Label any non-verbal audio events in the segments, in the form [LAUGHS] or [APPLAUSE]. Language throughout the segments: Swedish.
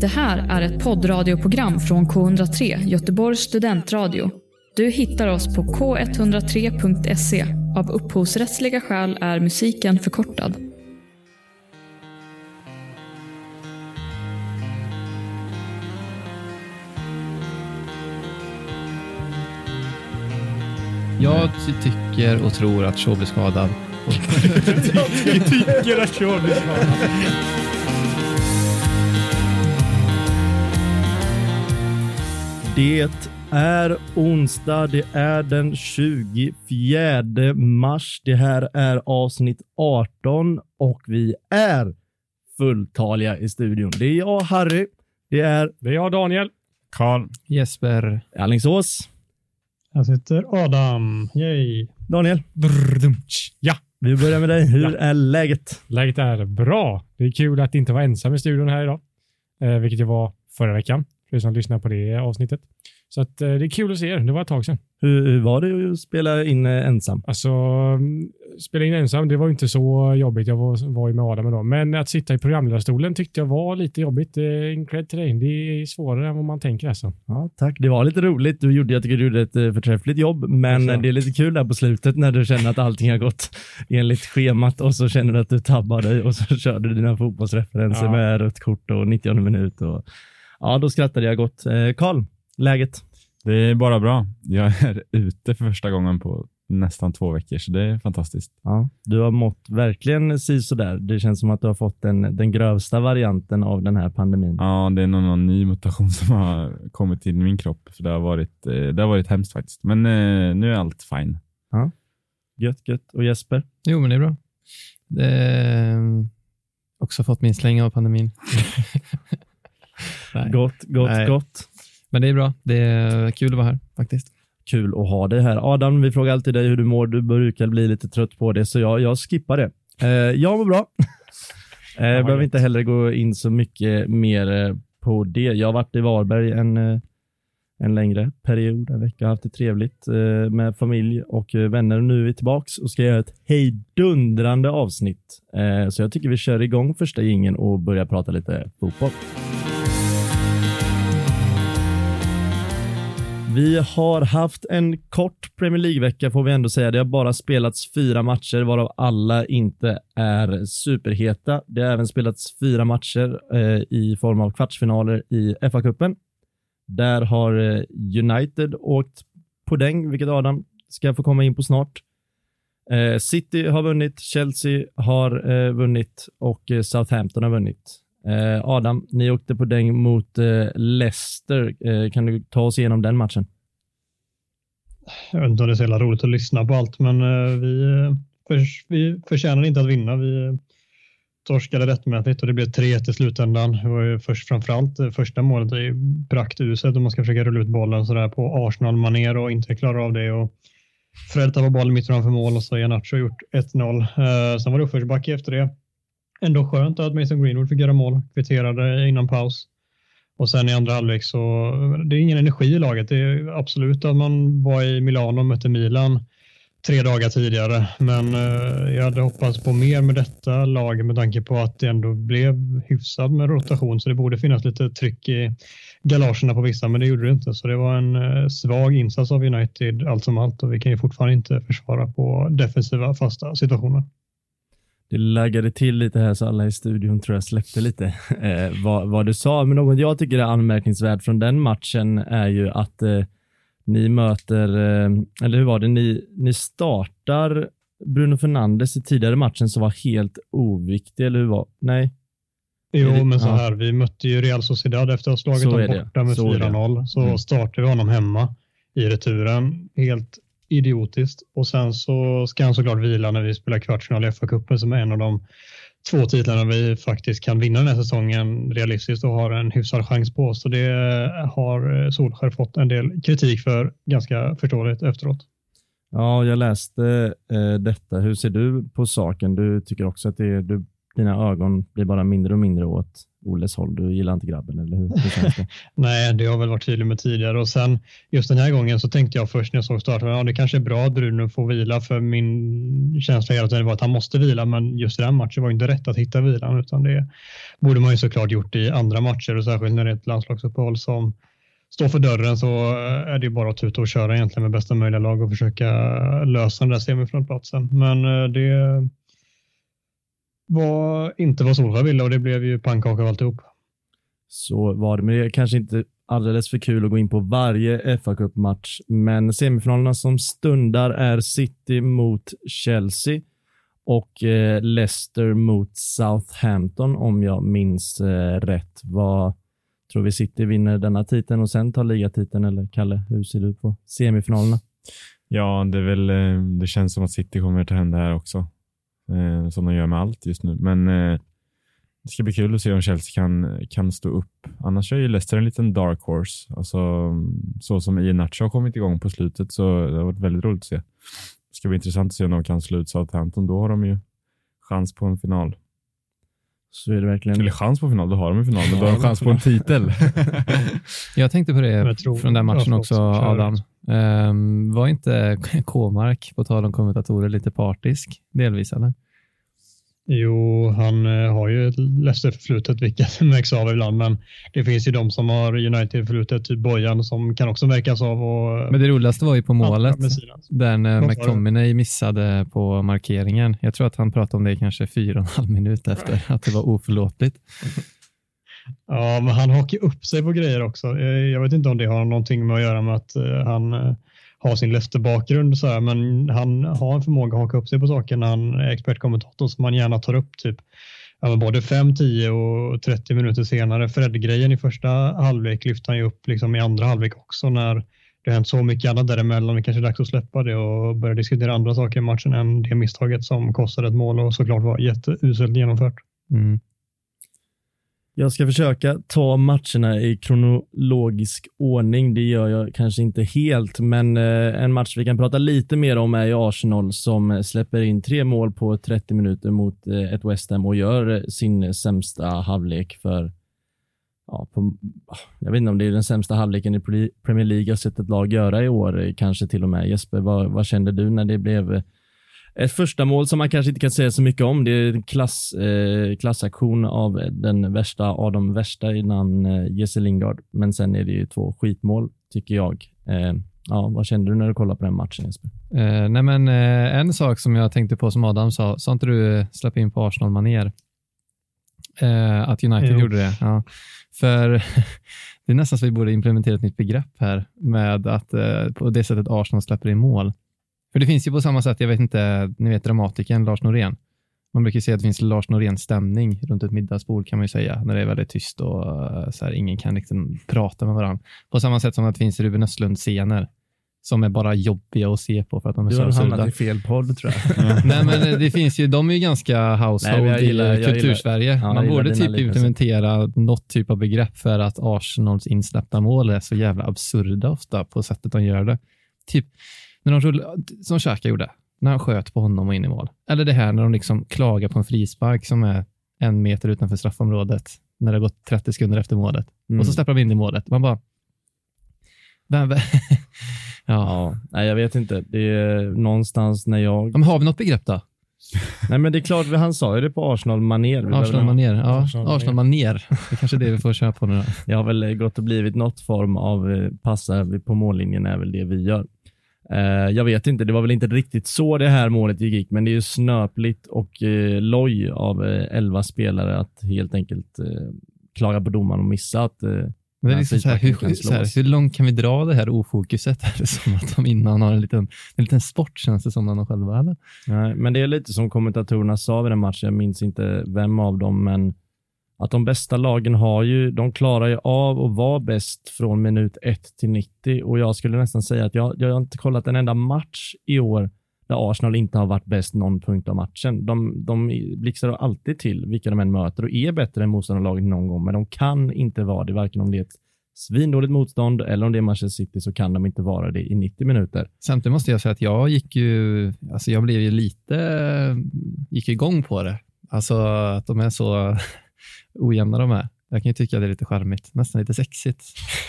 Det här är ett poddradioprogram från K103, Göteborgs studentradio. Du hittar oss på k103.se. Av upphovsrättsliga skäl är musiken förkortad. Jag tycker och tror att Shaw blir skadad. Jag tycker att Shaw blir skadad. Det är onsdag, det är den 24 mars. Det här är avsnitt 18 och vi är fulltaliga i studion. Det är jag, Harry. Det är Det är jag, Daniel. Karl. Jesper. Alingsås. Här sitter Adam. Yay. Daniel, Ja, vi börjar med dig. Hur Ja. är läget? läget är bra. Det är kul att inte vara ensam i studion här idag, eh, vilket jag var förra veckan, för er som lyssnar på det avsnittet. Så att, eh, det är kul att se er. Det var ett tag sedan. Hur, hur var det att spela in eh, ensam? Alltså, mm, spela in ensam, det var inte så jobbigt. Jag var, var ju med Adam idag. Men att sitta i programledarstolen tyckte jag var lite jobbigt. En cred till dig. Det är svårare än vad man tänker alltså. Ja, tack. Det var lite roligt. Du gjorde, jag tycker du gjorde ett eh, förträffligt jobb, men Så. det är lite kul där på slutet när du känner att allting har gått [LAUGHS] enligt schemat och så känner du att du tabbar dig och så [LAUGHS] kör du dina fotbollsreferenser Ja. med rött kort och 90 minut. Och, ja, då skrattade jag gott. Eh, Karl, läget? Det är bara bra. Jag är ute för första gången på nästan två veckor, så det är fantastiskt. Ja, du har mått verkligen si där. Det känns som att du har fått den, den grövsta varianten av den här pandemin. Ja, det är någon, någon ny mutation som har kommit till min kropp, för det har varit, eh, det har varit hemskt faktiskt. Men eh, nu är allt fine. Gött, gött. Och Jesper? Jo, men det är bra. Det är, också fått min släng av pandemin. [LAUGHS] Nej. Gott, gott, Nej. gott. Men det är bra. Det är kul att vara här faktiskt. Kul att ha dig här. Adam, vi frågar alltid dig hur du mår. Du brukar bli lite trött på det, så jag, jag skippar det. Eh, jag mår bra. [LAUGHS] eh, jag behöver inte heller gå in så mycket mer eh, på det. Jag har varit i Varberg en, eh, en längre period, en vecka, haft det trevligt med familj och vänner. Nu är vi tillbaks och ska göra ett hejdundrande avsnitt. Så jag tycker vi kör igång första gingen och börjar prata lite fotboll. Vi har haft en kort Premier League-vecka får vi ändå säga. Det har bara spelats fyra matcher varav alla inte är superheta. Det har även spelats fyra matcher eh, i form av kvartsfinaler i FA-cupen. Där har eh, United åkt på däng, vilket Adam ska få komma in på snart. Eh, City har vunnit, Chelsea har eh, vunnit och eh, Southampton har vunnit. Eh, Adam, ni åkte på däng mot eh, Leicester. Eh, kan du ta oss igenom den matchen? Jag vet inte om det är så jävla roligt att lyssna på allt, men eh, vi, eh, för, vi förtjänade inte att vinna. Vi eh, torskade rättmätigt och det blev 3-1 i slutändan. Det var ju först framförallt eh, första målet är ju praktuset om man ska försöka rulla ut bollen sådär på Arsenal-manér och inte klara av det. Och Fred tappade bollen mitt framför mål och så har Janacho gjort 1-0. Eh, sen var det uppförsbacke efter det. Ändå skönt att Mason Greenwood fick göra mål, kvitterade innan paus. Och sen i andra halvlek så, det är ingen energi i laget. Det är absolut att man var i Milano och mötte Milan tre dagar tidigare. Men eh, jag hade hoppats på mer med detta lag med tanke på att det ändå blev hyfsad med rotation. Så det borde finnas lite tryck i galagerna på vissa, men det gjorde det inte. Så det var en eh, svag insats av United allt som allt och vi kan ju fortfarande inte försvara på defensiva fasta situationer. Det laggade till lite här så alla i studion tror jag släppte lite [LAUGHS] eh, vad, vad du sa. Men något jag tycker är anmärkningsvärt från den matchen är ju att eh, ni möter, eh, eller hur var det, ni, ni startar Bruno Fernandes i tidigare matchen som var helt oviktig, eller hur var Nej, Jo, det- men så ja. här, vi mötte ju Real Sociedad efter att ha slagit Så dem borta med Så är det. 4-0. Så Mm. startade vi honom hemma i returen. Helt idiotiskt. Och sen så ska han såklart vila när vi spelar kvartsfinal i FA-cupen som är en av de två titlarna vi faktiskt kan vinna den här säsongen realistiskt och har en hyfsad chans på. Så det har Solskär fått en del kritik för ganska förståeligt efteråt. Ja, jag läste eh, detta. Hur ser du på saken? Du tycker också att det är, du dina ögon blir bara mindre och mindre åt Oles håll. Du gillar inte grabben, eller hur? hur känns det? [LAUGHS] Nej, det har väl varit tydligt med tidigare och sen just den här gången så tänkte jag först när jag såg starten, ja det kanske är bra att Bruno får vila för min känsla hela tiden var att han måste vila men just i den matchen var det inte rätt att hitta vilan utan det borde man ju såklart gjort i andra matcher och särskilt när det är ett landslagsuppehåll som står för dörren så eh, är det bara att tuta och köra egentligen med bästa möjliga lag och försöka lösa den där semifinalplatsen. Men eh, det var inte vad Solskjaer ville och det blev ju pannkaka av alltihop. Så var det, men det är kanske inte alldeles för kul att gå in på varje fa Cup-match, men semifinalerna som stundar är City mot Chelsea och eh, Leicester mot Southampton om jag minns eh, rätt. Vad tror vi City vinner denna titeln och sen tar ligatiteln eller Kalle, hur ser du på semifinalerna? Ja, det, är väl, eh, det känns som att City kommer ta hem det här också. Eh, som de gör med allt just nu. Men eh, det ska bli kul att se om Chelsea kan, kan stå upp. Annars är ju Leicester en liten dark horse. Alltså, så som Iheanacho har kommit igång på slutet så det har varit väldigt roligt att se. Det ska bli intressant att se om de kan slå ut Southampton. Då har de ju chans på en final. Så är det verkligen. Eller chans på final, då har de en final, men då har de chans på en titel. [LAUGHS] Jag tänkte på det tror- från den matchen också, Adam. Ehm, var inte K-mark, på tal om kommentatorer, lite partisk delvis? Eller? Jo, han eh, har ju ett Leicester-förflutet vilket [LAUGHS] märks av ibland, men det finns ju de som har United-förflutet, typ Bojan, som kan också märkas av. Och, Men det roligaste var ju på målet, där? McTominay missade på markeringen. Jag tror att han pratade om det kanske fyra och en halv minut efter, att det var oförlåtligt. [LAUGHS] Ja, men han hakar upp sig på grejer också. Eh, Jag vet inte om det har någonting med att göra med att eh, han eh, har sin Leicester-bakgrund, så här, men han har en förmåga att haka upp sig på saker när han är expertkommentator som man gärna tar upp typ ja, både 5, 10 och 30 minuter senare. Fred-grejen i första halvlek lyfte han ju upp liksom i andra halvlek också när det har hänt så mycket annat däremellan. Det kanske är dags att släppa det och börja diskutera andra saker i matchen än det misstaget som kostade ett mål och såklart var jätteuselt genomfört. Mm. Jag ska försöka ta matcherna i kronologisk ordning. Det gör jag kanske inte helt, men eh, en match vi kan prata lite mer om är ju Arsenal som eh, släpper in tre mål på 30 minuter mot eh, ett West Ham och gör sin sämsta halvlek för Ja, på, jag vet inte om det är den sämsta halvleken i Premier League jag sett ett lag göra i år, kanske till och med. Jesper, vad, vad kände du när det blev ett första mål som man kanske inte kan säga så mycket om. Det är en klass, eh, klassaktion av den värsta av de värsta innan eh, Jesse Lingard. Men sen är det ju två skitmål, tycker jag. Eh, ja, vad kände du när du kollade på den matchen, Jesper? Eh, nej men, eh, en sak som jag tänkte på som Adam sa, sa inte du eh, släppa in på Arsenal-manér? Eh, att United Jo. gjorde det. Ja. För [LAUGHS] det är nästan så vi borde implementera ett nytt begrepp här med att eh, på det sättet Arsenal släpper in mål. För det finns ju på samma sätt, jag vet inte, ni vet dramatikern Lars Norén. Man brukar ju säga att det finns Lars Norén-stämning runt ett middagsbord kan man ju säga, när det är väldigt tyst och eh, så här, ingen kan liksom prata med varandra. På samma sätt som att det finns Ruben Östlund-scener som är bara jobbiga att se på för att de är Du så har absurda. hamnat i fel podd, tror jag. [LAUGHS] Nej, men det finns ju, de är ju ganska household Nej, gillar- i kultursverige. ja, Man borde typ implementera något typ av begrepp för att Arsenals insläppta mål är så jävla absurda ofta på sättet de gör det. Typ när de rullar, som Xhaka gjorde, när han sköt på honom och in i mål. Eller det här när de liksom klagar på en frispark som är en meter utanför straffområdet när det har gått 30 sekunder efter målet. Mm. Och så släpper de in i målet. Man bara... Vem, vem? [LAUGHS] ja. Ja, nej, jag vet inte. Det är någonstans när jag... Men har vi något begrepp då? [LAUGHS] Nej, men det är klart, han sa ju det på Arsenal-manér. Arsenal-manér. Ja, Arsenal-manér. Det är kanske är det vi får köra på nu då. [LAUGHS] Det har väl gått och blivit något form av eh, passar vi på mållinjen är väl det vi gör. Eh, jag vet inte, det var väl inte riktigt så det här målet gick, men det är ju snöpligt och eh, loj av eh, 11 spelare att helt enkelt eh, klaga på domaren och missa att Men det är liksom så här, hur, så här, hur långt kan vi dra det här ofokuset? [LAUGHS] Är det som att de innan har en liten, en liten sport, känns det som, de själva, eller? Nej, men det är lite som kommentatorerna sa vid den matchen, jag minns inte vem av dem, men att de bästa lagen har ju, de klarar ju av att vara bäst från minut 1 till 90 och jag skulle nästan säga att jag, jag har inte kollat en enda match i år där Arsenal inte har varit bäst någon punkt av matchen. De, de blixtrar alltid till vilka de än möter och är bättre än motståndarlaget någon gång, men de kan inte vara det, varken om det är ett svindåligt motstånd eller om det är Manchester City så kan de inte vara det i 90 minuter. Samtidigt måste jag säga att jag gick ju, alltså jag blev ju lite, gick igång på det Alltså att de är så ojämna de är. Jag kan ju tycka det är lite charmigt, nästan lite sexigt.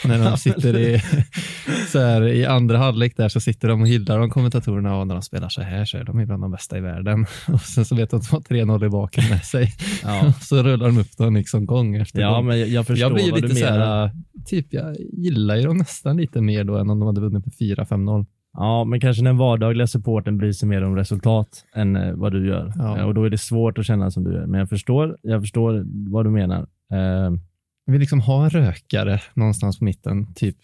När de [LAUGHS] sitter i, [LAUGHS] så här, i andra halvlek där så sitter de och hyllar de kommentatorerna och när de spelar så här så är de bland de bästa i världen. [LAUGHS] Och sen så vet de att de har 3-0 i baken med sig. Ja. så rullar de upp dem liksom gång efter Ja, gång. men jag, jag förstår jag blir lite så här, typ jag gillar ju dem nästan lite mer då än om de hade vunnit med 4-5-0. Ja, men kanske den vardagliga supporten bryr sig mer om resultat än eh, vad du gör. Ja. Eh, och då är det svårt att känna som du gör. Men jag förstår, jag förstår vad du menar. Eh, Jag vill liksom ha en rökare någonstans på mitten, typ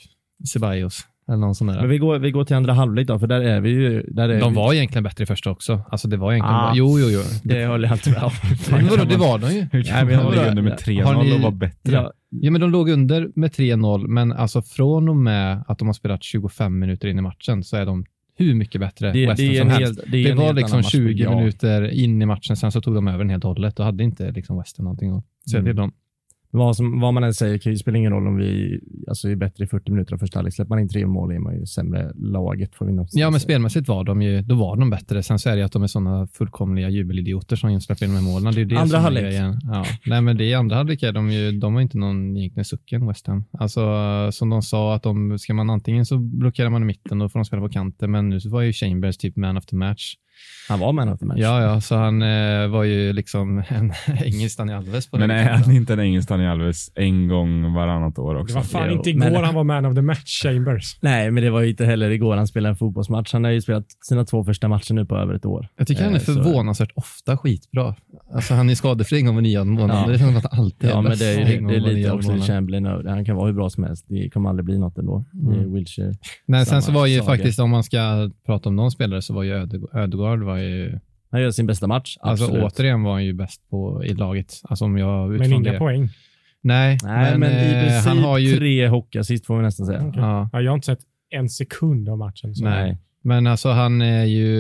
Ceballos eller någon sån där. men vi går, vi går till andra halvlek då, för där är vi ju. Där är De vi. var egentligen bättre i första också. Alltså det var egentligen Ah. bara, jo, jo, jo. Det håller jag inte med om. [LAUGHS] Vadå, det var de ju. Hur kan Nej, man ligga under med Har 3-0 ni- och vara bättre? Ja, Ja, men de låg under med 3-0, men alltså från och med att de har spelat 25 minuter in i matchen så är de hur mycket bättre det, West det som helst. helt, det är Det var liksom annan match. 20 Ja. minuter in i matchen, sen så tog de över den helt och hållet. Då hade inte liksom West Ham någonting att säga Mm. till dem. Vad, som, vad man än säger kan ju spela ingen roll om vi alltså, är bättre i 40 minuter av första halvlek. Släpper man in tre mål är man ju sämre laget. Får vi Ja, men säga. spelmässigt var de ju, då var de bättre. Sen så är det ju att de är sådana fullkomliga jubelidioter som släpper in de här målen. Det är det Andra halvlek. Ja. Nej, men det är andra halvlek är de ju, de har inte någon egentligen sucken, West Ham. Alltså, som de sa, att de, ska man antingen så blockerar man i mitten, då får de spela på kanten, men nu så var ju Chambers typ man of the match. Han var man of the match. Ja, ja, så han eh, var ju liksom [LAUGHS] en engelsk Dani Alves på Men är han inte en engelsk Daniel Alves en gång varannat år Det också? var fan Jo, inte igår men- han var man of the match, Chambers. Nej, men det var ju inte heller igår han spelade en fotbollsmatch. Han har ju spelat sina två första matcher nu på över ett år. Jag tycker han är Eh, så- förvånansvärt ofta skitbra. Alltså han är skadefri en gång var nionde månad. Ja. Det känns som att han alltid Ja, men det är, gång det är lite också. Chamberlain. Han kan vara hur bra som helst. Det kommer aldrig bli något ändå. Det Mm. Wilshire. Nej, sen så var ju saga. faktiskt, om man ska prata om någon spelare, så var ju Ödeg- Ödegaard var ju, Han gör sin bästa match. alltså Absolut. återigen var han ju bäst på, i laget. Alltså om jag Men inga det. poäng. Nej, Nej, men, i eh, princip han har ju, tre hockeyassist får vi nästan säga. Okej. ja, Ja, jag har inte sett en sekund av matchen. Så. Nej. men alltså han är ju,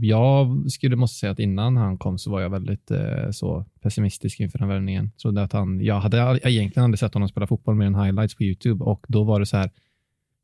jag skulle måste säga att innan han kom så var jag väldigt eh, så pessimistisk inför den värvningen. Trodde att han, jag hade jag egentligen aldrig sett honom spela fotboll mer än highlights på YouTube och då var det så här,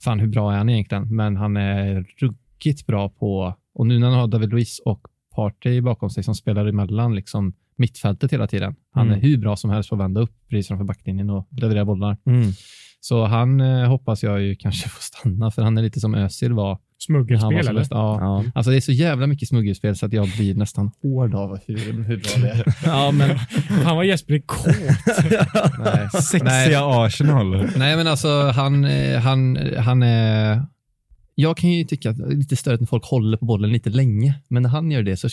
fan hur bra är han egentligen? Men han är ruggigt bra på, och nu när han har David Luiz och Partey bakom sig som spelar emellan liksom mittfältet hela tiden. Han Mm. är hur bra som helst på att vända upp precis framför backlinjen och leverera bollar. Mm. Så han eh, hoppas jag ju kanske [LAUGHS] får stanna, för han är lite som Özil var. Smuggelspel eller? Ja. Ja. Alltså det är så jävla mycket smuggelspel så att jag blir nästan hård av hur, hur bra det är. [LAUGHS] ja, men Han var Jesper kåt. Nej. [LAUGHS] Nej. Sexiga Arsenal. Nej, men alltså han, eh, han, han är... Jag kan ju tycka att det är lite störigt när folk håller på bollen lite länge, men när han gör det så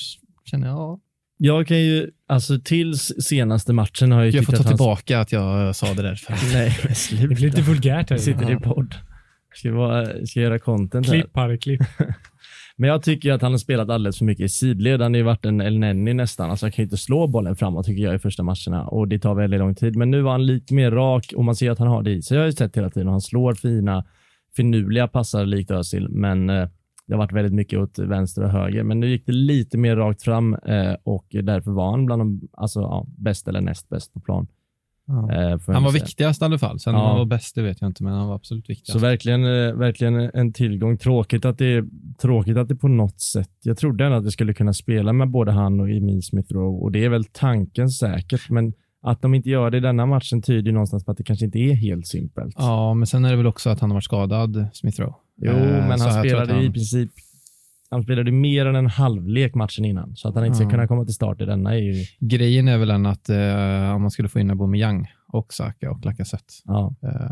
känner jag, ja, jag kan ju, alltså tills senaste matchen har jag ju jag får ta att han... tillbaka att jag sa det där. [LAUGHS] Nej, men Det sluta. blir lite vulgärt här. Vi sitter i podd. Ska, vara, ska göra content här. Klipp Harry, klipp. [LAUGHS] Men jag tycker att han har spelat alldeles för mycket i sidled. Han har ju varit en El Nenni nästan. Alltså han kan ju inte slå bollen framåt tycker jag i första matcherna och det tar väldigt lång tid. Men nu var han lite mer rak och man ser att han har det i sig. Jag har ju sett hela tiden och han slår fina, finurliga passar likt Özil, men eh, det har varit väldigt mycket åt vänster och höger. Men nu gick det lite mer rakt fram eh, och därför var han bland de alltså, ja, bäst eller näst bäst på plan. Ja. Eh, Han var säga. viktigast i alla fall. Sen Ja. han var bäst, det vet jag inte, men han var absolut viktigast. Så verkligen, eh, verkligen en tillgång. Tråkigt att, det, tråkigt att det på något sätt, jag trodde ändå att vi skulle kunna spela med både han och Emil Smith Rowe och det är väl tanken säkert, men att de inte gör det i denna matchen tyder någonstans på att det kanske inte är helt simpelt. Ja, men sen är det väl också att han har varit skadad, Smith Rowe. Jo, Eh, men han spelade att i princip han spelade mer än en halvlek matchen innan, så att han inte ska Ja. kunna komma till start i denna är ju, Grejen är väl den att eh, om man skulle få in Aubameyang och Saka och Lacazette. ja. Eh,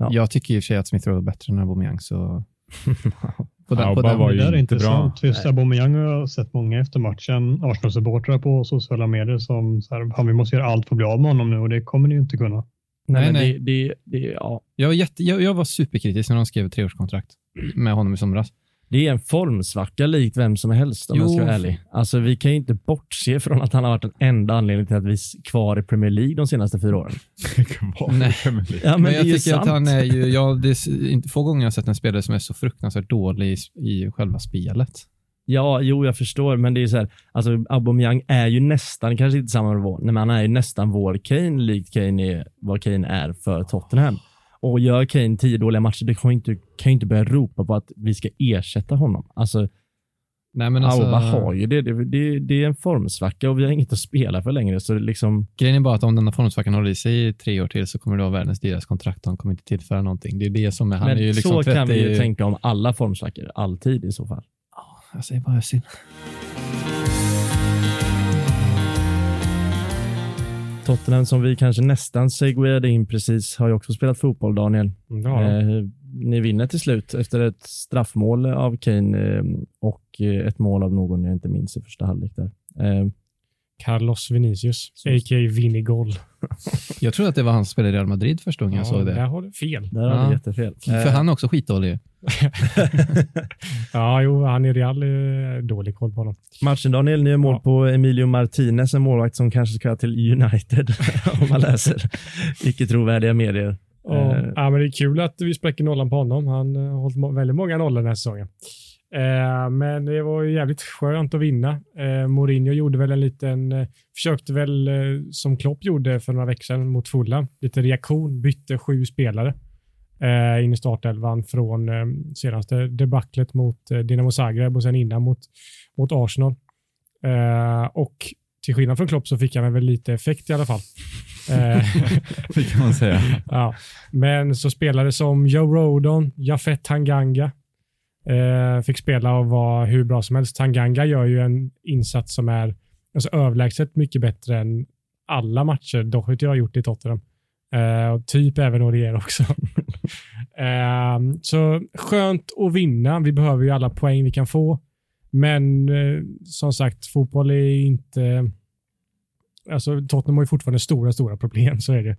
Ja. Jag tycker i och för sig att Smith Rowe är bättre än Aubameyang, så... [LAUGHS] på den, på Auba den, var Det ju inte bra. intressant. Just. Aubameyang har jag sett många efter matchen, Arsenal-supportrar på sociala medier som så här, "Fan, vi måste göra allt för att bli av med honom nu och det kommer ni ju inte kunna. Nej, Nej. Det, det, det, ja. jag, var jätte, jag, jag var superkritisk när de skrev treårskontrakt med honom i somras. Det är en formsvacka likt vem som helst om jag ska Jo. vara ärlig. Alltså, vi kan ju inte bortse från att han har varit den enda anledningen till att vi är kvar i Premier League de senaste fyra åren. [LAUGHS] Nej. Ja, men, Men, jag det är ju tycker att sant. han är ju, ja, det är få gånger jag har sett en spelare som är så fruktansvärt dålig i, i själva spelet. Ja, jo, jag förstår, men det är så här, alltså Aubameyang är ju nästan, kanske inte samma nivå, men han är ju nästan vår Kane, likt Kane är vad Kane är för Tottenham. Och gör Kane tio dåliga matcher, det kan ju inte, kan inte börja ropa på att vi ska ersätta honom. Alltså, Nej, men alltså, Auba har ju det. Det, det. det är en formsvacka och vi har inget att spela för längre. Så liksom, Grejen är bara att om denna formsvackan håller i sig i tre år till så kommer det vara världens dyraste kontrakt och han kommer inte tillföra någonting. Det är det som är, han men är ju liksom så kan vi ju 30 tänka om alla formsvackor, alltid i så fall. Jag säger bara Özil. Tottenham som vi kanske nästan segwayade in precis har ju också spelat fotboll, Daniel. Ja, Eh, ni vinner till slut efter ett straffmål av Kane eh, och eh, ett mål av någon jag inte minns i första halvlek där. Eh, Carlos Vinicius, a.k.a. Vinigol. [LAUGHS] Jag tror att det var han som spelade i Real Madrid första gången jag såg där det. har du fel. där har Ja. vi jättefel. För Eh, han är också skitdålig. [LAUGHS] Ja, jo, han är real eh, dålig koll på honom. Matchen Daniel, ni gör mål Ja. på Emilio Martinez, en målvakt som kanske ska till United [LAUGHS] om man läser icke trovärdiga medier. Och, Eh. ja, men det är kul att vi spräcker nollan på honom. Han eh, har hållit må- väldigt många nollor den här säsongen. Eh, men det var ju jävligt skönt att vinna. Eh, Mourinho gjorde väl en liten, eh, försökte väl som Klopp gjorde för några veckor sedan mot Fulham, lite reaktion, bytte sju spelare in i startelvan från senaste debaclet mot Dinamo Zagreb och sen innan mot, mot Arsenal. Och till skillnad från Klopp så fick han väl lite effekt i alla fall. [LAUGHS] Det kan man säga. [LAUGHS] Ja, men så spelare som Joe Rodon, Jafet Tanganga eh, fick spela och vara hur bra som helst. Tanganga gör ju en insats som är alltså, överlägset mycket bättre än alla matcher Doherty har gjort i Tottenham. Eh, och typ även Orier också. [LAUGHS] eh, så skönt att vinna. Vi behöver ju alla poäng vi kan få. Men eh, som sagt, fotboll är inte... Alltså Tottenham har ju fortfarande stora, stora problem, så är det.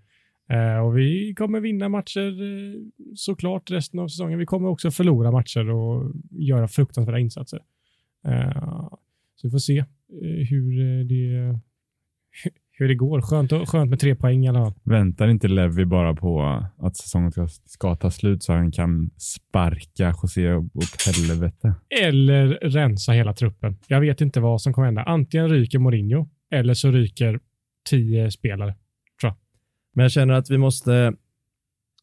Eh, och vi kommer vinna matcher eh, såklart resten av säsongen. Vi kommer också förlora matcher och göra fruktansvärda insatser. Eh, så vi får se hur, det, [LAUGHS] hur det går. Skönt, och- skönt med tre poäng i alla fall. Väntar inte Levi bara på att säsongen ska, ska ta slut så han kan sparka José åt helvete? Eller rensa hela truppen. Jag vet inte vad som kommer hända. Antingen ryker Mourinho eller så ryker tio spelare. Men jag känner att vi måste,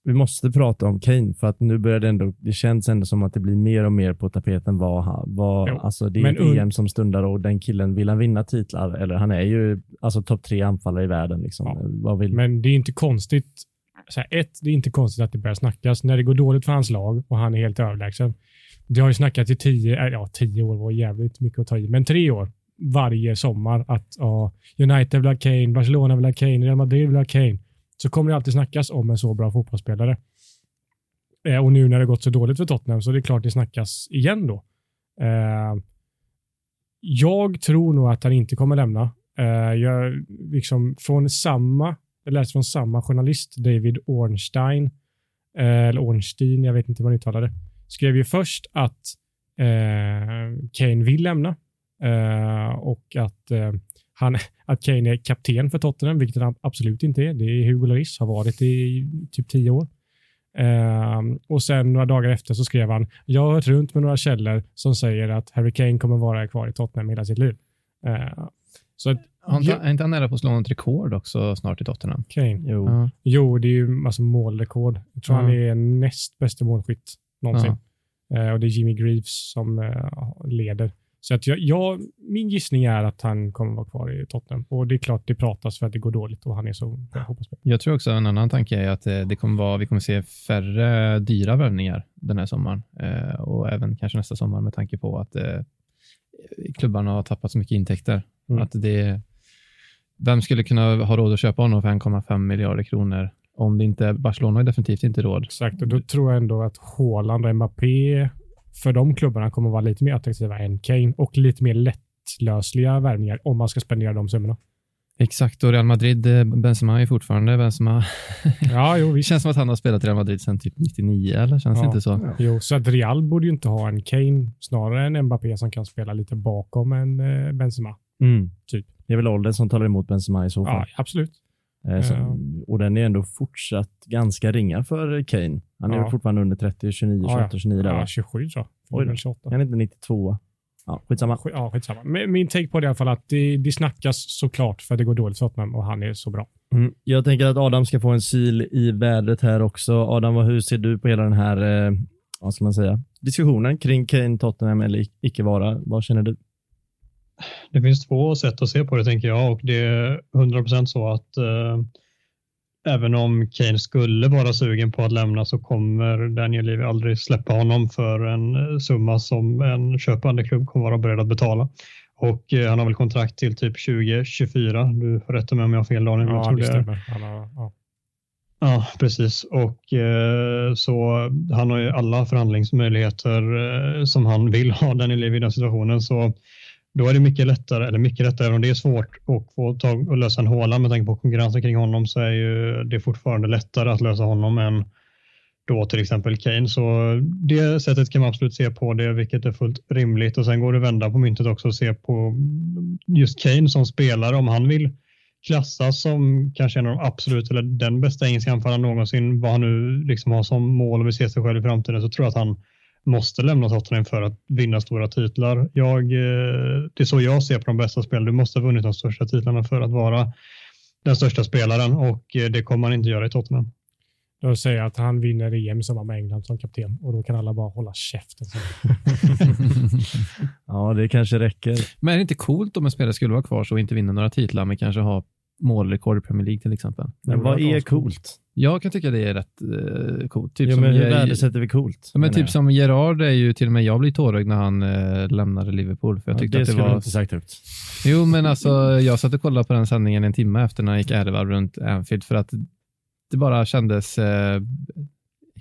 vi måste prata om Kane för att nu börjar det ändå, det känns ändå som att det blir mer och mer på tapeten vad han, vad, Jo, alltså det är EM som stundar och den killen, vill han vinna titlar eller han är ju alltså topp tre anfallare i världen liksom. Ja, Vad vill, Men det är inte konstigt. Så här, ett, det är inte konstigt att det börjar snackas när det går dåligt för hans lag och han är helt överlägsen. Det har ju snackats i tio, äh, ja tio år var jävligt mycket att ta i, men tre år varje sommar att ja, United vill ha Kane, Barcelona vill ha Kane, Real Madrid vill ha Kane. Så kommer det alltid snackas om en så bra fotbollsspelare. Eh, och nu när det gått så dåligt för Tottenham så är det klart det snackas igen då. Eh, jag tror nog att han inte kommer lämna. Eh, jag, liksom, från samma, jag läste från samma journalist, David Ornstein, eh, eller Ornstein, jag vet inte hur man uttalar det, skrev ju först att eh, Kane vill lämna eh, och att, eh, han, att Kane är kapten för Tottenham, vilket han absolut inte är. Det är Hugo Lloris, har varit i typ tio år. Eh, och sen några dagar efter så skrev han, jag har hört runt med några källor som säger att Harry Kane kommer vara kvar i Tottenham hela sitt liv. Eh, så att, Har inte, Ja. är inte han nära på att slå något rekord också snart i Tottenham? Kane. jo. Ja. Jo, det är ju alltså målrekord. Jag tror Ja. han är näst bästa målskytt någonsin. Eh, och det är Jimmy Greaves som eh, leder. Så att jag, jag, min gissning är att han kommer vara kvar i Tottenham. Och det är klart det pratas för att det går dåligt och han är så bra fotbollsspelare. Jag tror också en annan tanke är att eh, det kommer vara, vi kommer se färre dyra värvningar den här sommaren eh, och även kanske nästa sommar med tanke på att eh, klubbarna har tappat så mycket intäkter. Mm. Att det, vem skulle kunna ha råd att köpa honom för 1,5 miljarder kronor? Om det inte, Barcelona har definitivt inte råd. Exakt, och då tror jag ändå att Haaland och Mbappé för de klubbarna kommer vara lite mer attraktiva än Kane och lite mer lättlösliga värvningar om man ska spendera de summorna. Exakt, och Real Madrid, eh, Benzema är fortfarande Benzema. [LAUGHS] [LAUGHS] Ja, jo, Det visst. känns som att han har spelat i Real Madrid sedan typ 99, eller känns det Ja. inte så? Jo, så att Real borde ju inte ha en Kane snarare än Mbappé som kan spela lite bakom en eh, Benzema. Mm. Typ. Det är väl åldern som talar emot Benzema i så fall. Ja, absolut. Eh, så. Och den är ändå fortsatt ganska ringa för Kane. Han är Ja. fortfarande under 30, 29, 28, 29 där Ja, va? 27 tror jag. Oj då. Eller 28. Han är inte 92 Ja, skitsamma. Sk- Ja, skitsamma. Min take på det är i alla fall att det, det snackas såklart för att det går dåligt för Tottenham och han är så bra. Mm. Jag tänker att Adam ska få en sil i vädret här också. Adam, vad- hur ser du på hela den här eh, vad ska man säga, diskussionen kring Kane, Tottenham eller ic- icke vara. Vad känner du? Det finns två sätt att se på det tänker jag och det är 100% så att eh, även om Kane skulle vara sugen på att lämna så kommer Daniel Levy aldrig släppa honom för en eh, summa som en köpande klubb kommer vara beredd att betala. Och eh, han har väl kontrakt till typ 2024. Du får rätta mig om jag har fel Daniel. men jag Ja, tror det stämmer. Har, ja. Ja, precis. Och eh, så han har ju alla förhandlingsmöjligheter eh, som han vill ha, Daniel Levy i den situationen. Så då är det mycket lättare, eller mycket lättare, även om det är svårt att få tag och lösa en håla med tanke på konkurrensen kring honom så är ju det fortfarande lättare att lösa honom än då till exempel Kane. Så det sättet kan man absolut se på det, vilket är fullt rimligt. Och sen går det att vända på myntet också och se på just Kane som spelare, om han vill klassas som kanske en av de absolut, eller den bästa engelska anfallaren någonsin, vad han nu liksom har som mål och vill se sig själv i framtiden, så tror jag att han måste lämna Tottenham för att vinna stora titlar. Jag, eh, det är så jag ser på de bästa spelarna. Du måste ha vunnit de största titlarna för att vara den största spelaren och eh, det kommer han inte göra i Tottenham. Då säger jag att han vinner EM som med England som kapten och då kan alla bara hålla käften. [LAUGHS] Ja, det kanske räcker. Men är det inte coolt om en spelare skulle vara kvar så och inte vinna några titlar, men kanske ha målrekord i Premier League till exempel? Men vad är coolt? Jag kan tycka det är rätt eh, coolt. Typ Jo, som men hur värdesätter vi coolt? Ja, men typ jag. som Gerard är ju till och med jag blir tårögd när han eh, lämnade Liverpool. För jag Ja, tyckte det att det skulle du var... inte sagt högt. Jo, men alltså jag satt och kollade på den sändningen en timme efter när jag gick ärevarv runt Anfield för att det bara kändes eh,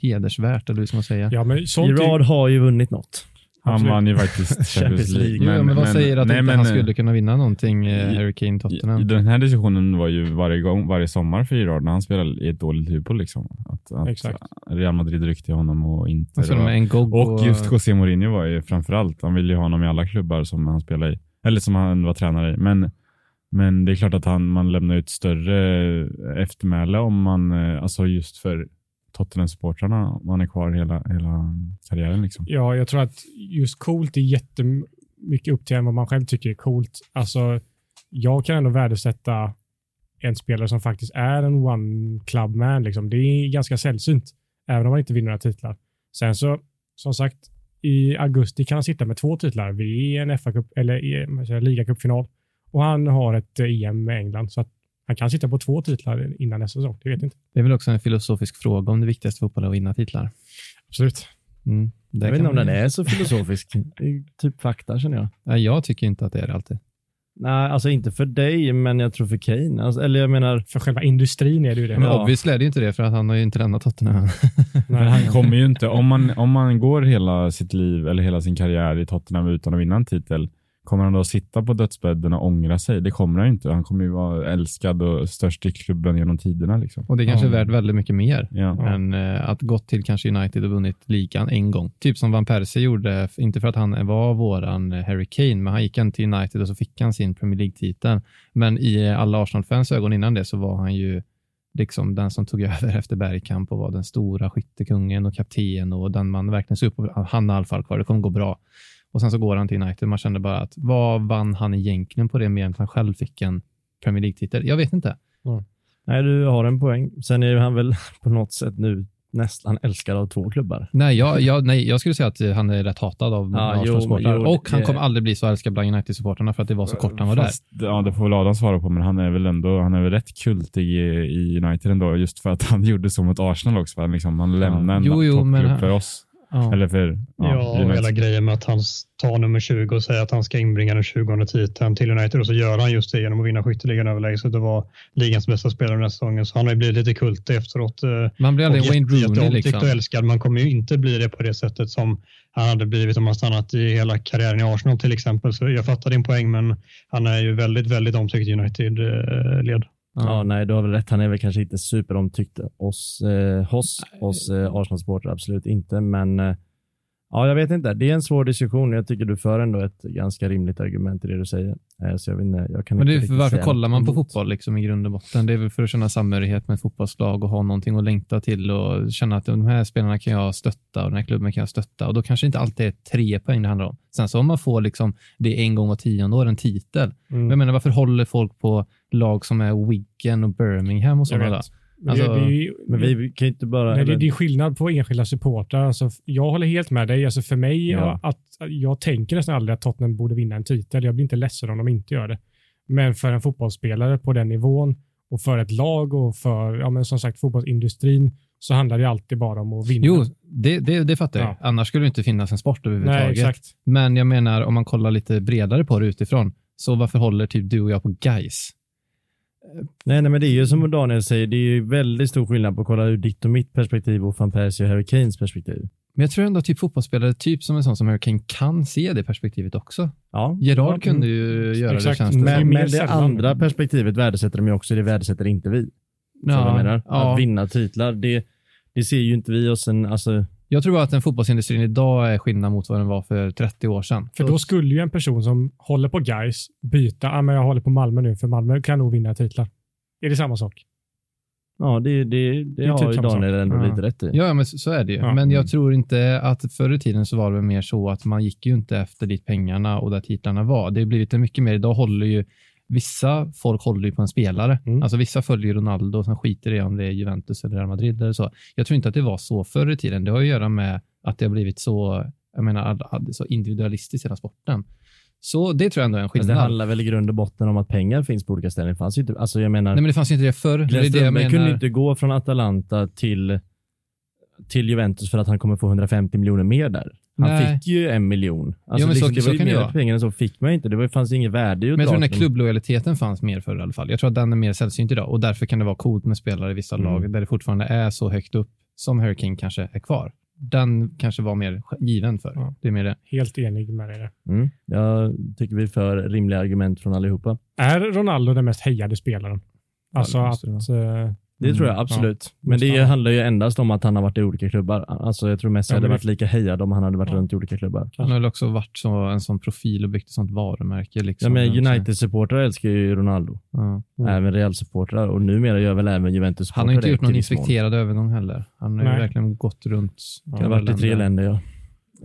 hedersvärt, eller hur ska man säga? Ja, men sånt är- Gerard har ju vunnit något. Han Absolut. vann ju faktiskt [LAUGHS] Champions League. jo, men, vad säger att nej, inte men, han eh, skulle kunna vinna någonting, eh, i- Harry Kane, Tottenham? I, den här diskussionen var ju varje gång, varje sommar för Gerard när han spelade i ett dåligt Liverpool. Liksom. Att, att Exakt. Real Madrid ryckte honom och inte. En gog Och just José Mourinho var ju framförallt, han ville ju ha honom i alla klubbar som han spelade i. Eller som han var tränare i. Men, men det är klart att han, man lämnar ut större eftermäle om man, eh, alltså just för Tottenham-supportrarna, om man är kvar hela, hela karriären. Liksom. Ja, jag tror att just coolt är jättemycket upp till en vad man själv tycker är coolt. Alltså, jag kan ändå värdesätta en spelare som faktiskt är en one club man. Liksom. Det är ganska sällsynt, även om man inte vinner några titlar. Sen så, som sagt, i augusti kan han sitta med två titlar. Vi är en FA-cup, eller i- en ligacupfinal och han har ett eh, EM med England. Så att han kan sitta på två titlar innan nästa säsong. Det vet inte. Det är väl också en filosofisk fråga om det viktigaste för fotboll är att vinna titlar. Absolut. Mm. Jag vet inte om den är så filosofisk. Det är typ fakta känner jag. Nej, jag tycker inte att det är det alltid. Nej, alltså inte för dig, men jag tror för Kane. Alltså, eller jag menar, För själva industrin är det ju det. Men Ja. obviously är det ju inte det, för att han har ju inte lämnat Tottenham. [LAUGHS] Men han kommer ju inte, om man, om man går hela sitt liv eller hela sin karriär i Tottenham utan att vinna en titel, kommer han då sitta på dödsbädden och ångra sig? Det kommer han ju inte. Han kommer ju vara älskad och störst i klubben genom tiderna. Liksom. Och det kanske Ja. är värt väldigt mycket mer Ja. än eh, att gått till kanske United och vunnit ligan en gång. Typ som Van Persie gjorde, inte för att han var våran eh, Harry Kane, men han gick ändå till United och så fick han sin Premier League-titel. Men i alla Arsenal-fans ögon innan det så var han ju liksom den som tog [LAUGHS] över efter Bergkamp och var den stora skyttekungen och kapten och den man verkligen såg upp på. Han i alla fall kvar, det kommer gå bra. Och sen så går han till United. Man kände bara att vad vann han egentligen på det mer än att han själv fick en Premier League-titel? Jag vet inte. nej du har en poäng. Sen är ju han väl [LAUGHS] på något sätt nu nästan älskad av två klubbar. Nej jag, jag, nej, jag skulle säga att eh, han är rätt hatad av Ja, ja, jo, supportrar jo, Och han det- kommer aldrig bli så älskad bland United-supportrarna för att det var så kort han var där. Fast, Ja, det får väl Adam svara på, men han är väl ändå han är väl rätt kultig i, i United ändå, just för att han [LAUGHS] gjorde så mot Arsenal också. för Han, liksom, han lämnade en Jo, toppklubb för oss. Ja. Eller för Ja, och hela grejen med att han tar nummer 20 och säger att han ska inbringa den 20 titeln till United och så gör han just det genom att vinna skytteligan överlägset och vara ligans bästa spelare nästa säsongen. Så han har ju blivit lite kult efteråt. eh, Man blir aldrig Wayne Rooney liksom. och älskad. Man kommer ju inte bli det på det sättet som han hade blivit om han stannat i hela karriären i Arsenal till exempel. Så jag fattar din poäng, men han är ju väldigt, väldigt omtyckt i United-led. Ja. nej, du har väl rätt. Han är väl kanske inte superomtyckt hos, eh, hos, hos eh, Arsenal-supportrar, absolut inte. Men eh, ja, jag vet inte. Det är en svår diskussion. Jag tycker du för ändå ett ganska rimligt argument i det du säger. Eh, så jag, vet inte, jag kan Men det inte för varför kollar man på emot. fotboll liksom i grund och botten? Det är väl för att känna samhörighet med fotbollslag och ha någonting att längta till och känna att de här spelarna kan jag stötta och den här klubben kan jag stötta. Och då kanske inte alltid är tre poäng det handlar om. Sen så om man får liksom det en gång och tionde år, en titel. Mm. Men Jag menar, varför håller folk på lag som är Wigan och Birmingham och sådana Alltså, det, det Men vi kan inte bara... Nej, det, det är skillnad på enskilda supportrar. Alltså, jag håller helt med dig. Alltså, för mig, Ja. att, jag tänker nästan aldrig att Tottenham borde vinna en titel. Jag blir inte ledsen om de inte gör det. Men för en fotbollsspelare på den nivån och för ett lag och för ja, men som sagt fotbollsindustrin så handlar det alltid bara om att vinna. Jo, det, det, det fattar jag. Ja. Annars skulle det inte finnas en sport överhuvudtaget. Nej, exakt. Men jag menar, om man kollar lite bredare på det utifrån, så varför håller typ du och jag på guys? Nej, nej, men det är ju som Daniel säger, det är ju väldigt stor skillnad på att kolla ur ditt och mitt perspektiv och van Persie och Harry Kanes perspektiv. Men jag tror ändå att typ fotbollsspelare, typ som en sån som Harry Kane, kan se det perspektivet också. Ja. Gerard Ja, kunde ju göra Exakt. det, känns det Det är som. Men, men det andra perspektivet värdesätter de ju också, det värdesätter inte vi. Ja, menar. ja. Att vinna titlar, det, det ser ju inte vi oss en, alltså, Jag tror att den fotbollsindustrin idag är skillnad mot vad den var för 30 år sedan. För då skulle ju en person som håller på guys byta. Ah, men jag håller på Malmö nu, för Malmö kan nog vinna titlar. Är det samma sak? ja det, det, det, är har typ Daniel ändå Ja. lite rätt i. Ja, men så, så är det ju. Ja. Men jag Mm. tror inte att förr i tiden så var det mer så att man gick ju inte efter dit pengarna och där titlarna var. Det har blivit mycket mer, idag håller ju vissa folk håller ju på en spelare. Mm. Alltså vissa följer Ronaldo och sen skiter det i om det är Juventus eller Real Madrid eller så. Jag tror inte att det var så förr i tiden. Det har att göra med att det har blivit så, jag menar, så individualistiskt i hela sporten. Så det tror jag ändå är en Fast det skillnad. handlar väl i grund och botten om att pengar finns på olika ställen. Det fanns ju inte, alltså jag menar, Nej, men det fanns ju inte det förr. Det Glenn det Strömberg kunde inte gå från Atalanta till, till Juventus för att han kommer få 150 miljoner mer där. Han Nej. fick ju en miljon. Alltså men så- liksom, det så var ju mer pengar än så fick man ju inte. Det var, fanns inget värde i Men jag tror den här klubblojaliteten fanns mer förr i alla fall. Jag tror att den är mer sällsynt idag och därför kan det vara coolt med spelare i vissa Mm. lag där det fortfarande är så högt upp som Harry Kane kanske är kvar. Den kanske var mer given för. Ja. Det är mer det. Helt enig med dig. Mm. Jag tycker vi för rimliga argument från allihopa. Är Ronaldo den mest hejade spelaren? Ja, Alltså det att... Det Mm. tror jag absolut. Men Måste det han. handlar ju endast om att han har varit i olika klubbar. Alltså jag tror Messi Ja, hade men varit lika hejad om han hade varit Ja. runt i olika klubbar. Han har väl också varit så, en sån profil och byggt ett sånt varumärke. Ja, Liksom. men Så- United-supportrar älskar ju Ronaldo. Ja. Mm. Även Real-supportrar och numera gör väl även Juventus-supportrar Han har inte gjort någon infekterad övergång heller. Han har ju verkligen gått runt. Han har varit i tre länder, ja.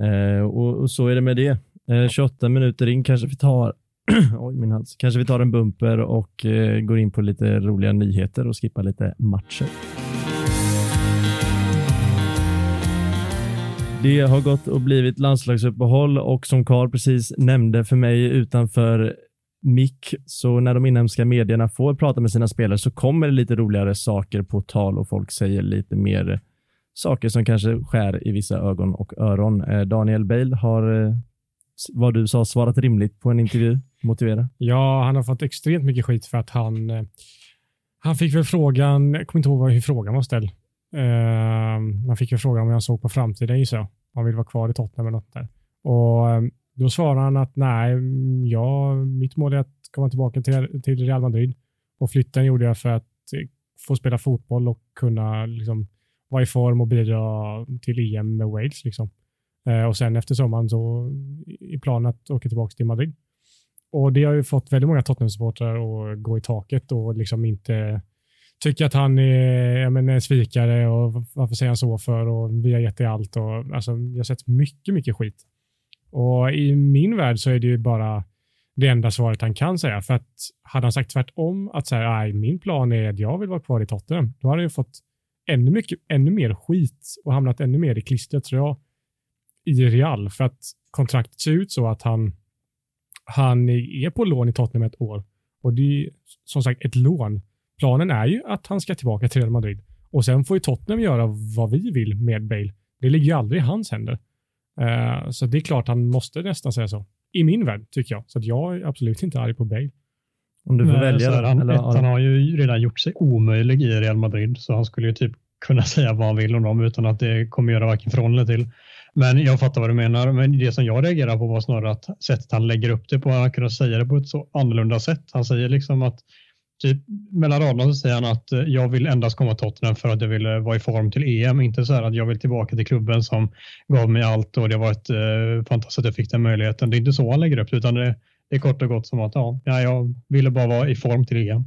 Eh, och, och så är det med det. Eh, 28 minuter in kanske vi tar [CLEARS THROAT] Oj, min hals. Kanske vi tar en bumper och eh, går in på lite roliga nyheter och skippar lite matcher. Det har gått och blivit landslagsuppehåll och som Karl precis nämnde för mig utanför mick, så när de inhemska medierna får prata med sina spelare så kommer det lite roligare saker på tal och folk säger lite mer saker som kanske skär i vissa ögon och öron. Eh, Daniel Bale har, eh, vad du sa, svarat rimligt på en intervju. Motivera. Ja, han har fått extremt mycket skit för att han... Eh, han fick väl frågan, jag kommer inte ihåg hur frågan var ställd. Ehm, uh, man fick ju frågan om jag såg på framtiden gissar jag. Han vill vara kvar i Tottenham eller något där. Och ehm, då svarade han att nej, ja, mitt mål är att komma tillbaka till, till Real Madrid. Och flytten gjorde jag för att eh, få spela fotboll och kunna liksom, vara i form och bidra till EM med Wales. Liksom. Eh, och sen efter sommaren så är planen att åka tillbaka till Madrid. Och det har ju fått väldigt många Tottenham-supportrar att gå i taket och liksom inte tycka att han är menar, en svikare och varför säger han så för och vi har gett dig allt. Och, alltså, jag har sett mycket, mycket skit. Och i min värld så är det ju bara det enda svaret han kan säga. För att hade han sagt tvärtom, att säga nej, min plan är att jag vill vara kvar i Tottenham, då hade han ju fått ännu, mycket, ännu mer skit och hamnat ännu mer i klistret tror jag i Real. För att kontraktet ser ut så att han han är på lån i Tottenham ett år. Och det är som sagt ett lån. Planen är ju att han ska tillbaka till Real Madrid. Och sen får ju Tottenham göra vad vi vill med Bale. Det ligger ju aldrig i hans händer. Eh, så det är klart han måste nästan säga så. I min värld, tycker jag. Så att jag är absolut inte arg på Bale. Om du får Nej, välja. här, han, eller, ett, han har ju redan gjort sig omöjlig i Real Madrid, så han skulle ju typ kunna [LAUGHS] säga vad han vill om dem utan att det kommer göra varken från eller till. Men jag fattar vad du menar. Men det som jag reagerar på var snarare att sättet han lägger upp det på, han kunde säga det på ett så annorlunda sätt. Han säger liksom att typ mellan raderna så säger han att eh, jag vill endast komma till Tottenham för att jag vill vara i form till EM. Inte så här att jag vill tillbaka till klubben som gav mig allt och det var ett eh, fantastiskt att jag fick den möjligheten. Det är inte så han lägger upp det utan det, det är kort och gott som att ja, ja, jag ville bara vara i form till EM.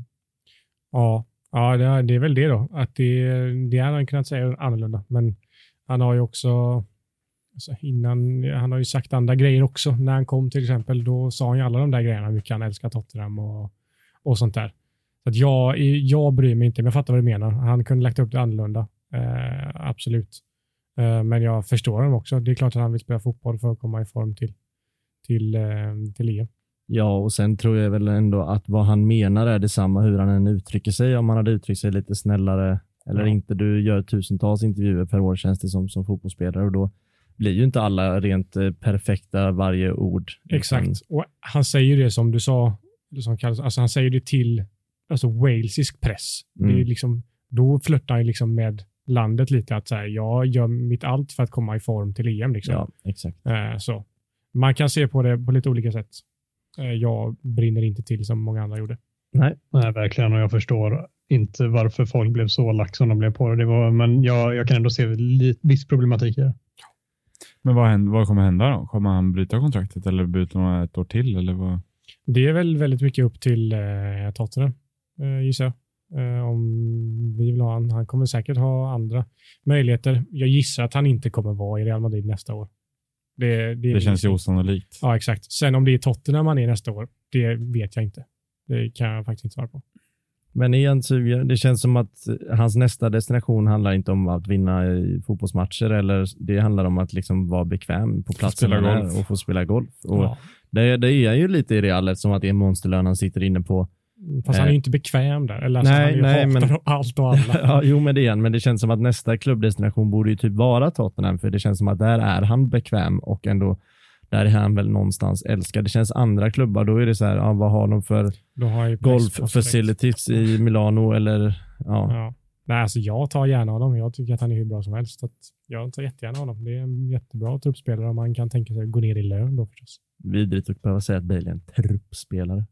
Ja, ja det, är, det är väl det då. Att det, det hade han kunnat säga annorlunda. Men han har ju också alltså innan, han har ju sagt andra grejer också. När han kom till exempel, då sa han ju alla de där grejerna, hur mycket han älskar Tottenham och, och sånt där. Så att jag, jag bryr mig inte, men jag fattar vad du menar. Han kunde lagt upp det annorlunda. Eh, absolut. Eh, men jag förstår honom också. Det är klart att han vill spela fotboll för att komma i form till, till, eh, till EM. Ja, och sen tror jag väl ändå att vad han menar är detsamma hur han än uttrycker sig. Om han hade uttryckt sig lite snällare eller Ja. inte. Du gör tusentals intervjuer per år känns det som, som fotbollsspelare och då blir ju inte alla rent eh, perfekta varje ord. Exakt. Utan- Och han säger det som du sa, som kallas, alltså han säger det till alltså walesisk press. Det är Mm. liksom, då flörtar han liksom med landet lite. att säga, Jag gör mitt allt för att komma i form till EM. Liksom. Ja, exakt. Eh, så. Man kan se på det på lite olika sätt. Eh, jag brinner inte till som många andra gjorde. Nej, Nej, verkligen. Och jag förstår inte varför folk blev så lax som de blev på det. det var, men jag, jag kan ändå se li, viss problematik i det. Men vad, händer, vad kommer hända då? Kommer han bryta kontraktet eller bryta några ett år till? Eller vad? Det är väl väldigt mycket upp till eh, Tottenham, eh, gissar jag. Eh, om vi vill ha han. Han kommer säkert ha andra möjligheter. Jag gissar att han inte kommer vara i Real Madrid nästa år. Det, Det känns ju osannolikt. Ja, exakt. Sen om det är Tottenham han är nästa år, det vet jag inte. Det kan jag faktiskt inte svara på. Men sugen? Det känns som att hans nästa destination handlar inte om att vinna fotbollsmatcher eller det handlar om att liksom vara bekväm på platsen och få spela golf. Och Ja. det, det är ju lite i Real eftersom att det är monsterlön han sitter inne på. Fast han är Eh. ju inte bekväm där. Eller alltså, Nej, han är ju nej, men- allt och alla. [LAUGHS] ja, jo, men det han. Men det känns som att nästa klubbdestination borde ju typ vara Tottenham, för det känns som att där är han bekväm och ändå där är han väl någonstans älskad. Det känns andra klubbar, då är det så här, ja, vad har de för Då har ju golf press på sig direkt. facilities i Milano eller ja. Ja. Nej, alltså jag tar gärna honom. Jag tycker att han är hur bra som helst. Så jag tar jättegärna honom. Det är en jättebra truppspelare om man kan tänka sig att gå ner i lön då förstås. Vidrigt att behöva säga att Bale är en truppspelare.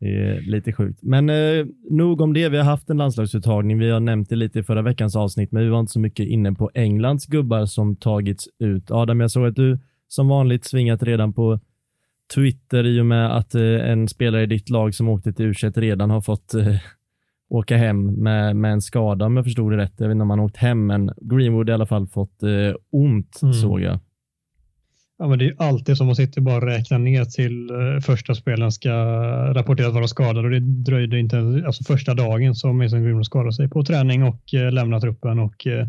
Det är lite sjukt. Men eh, nog om det. Vi har haft en landslagsuttagning. Vi har nämnt det lite i förra veckans avsnitt, men vi var inte så mycket inne på Englands gubbar som tagits ut. Adam, jag såg att du som vanligt svingat redan på Twitter i och med att eh, en spelare i ditt lag som åkte till u redan har fått eh, åka hem med, med en skada om jag förstod det rätt. Jag vet inte om han har åkt hem, men Greenwood i alla fall fått eh, ont Mm. såg jag. Ja, men det är alltid som att sitta och bara räkna ner till eh, första spelen ska rapporteras vara skadad och det dröjde inte alltså första dagen som Mason Greenwood skadade sig på träning och eh, lämnar truppen och eh,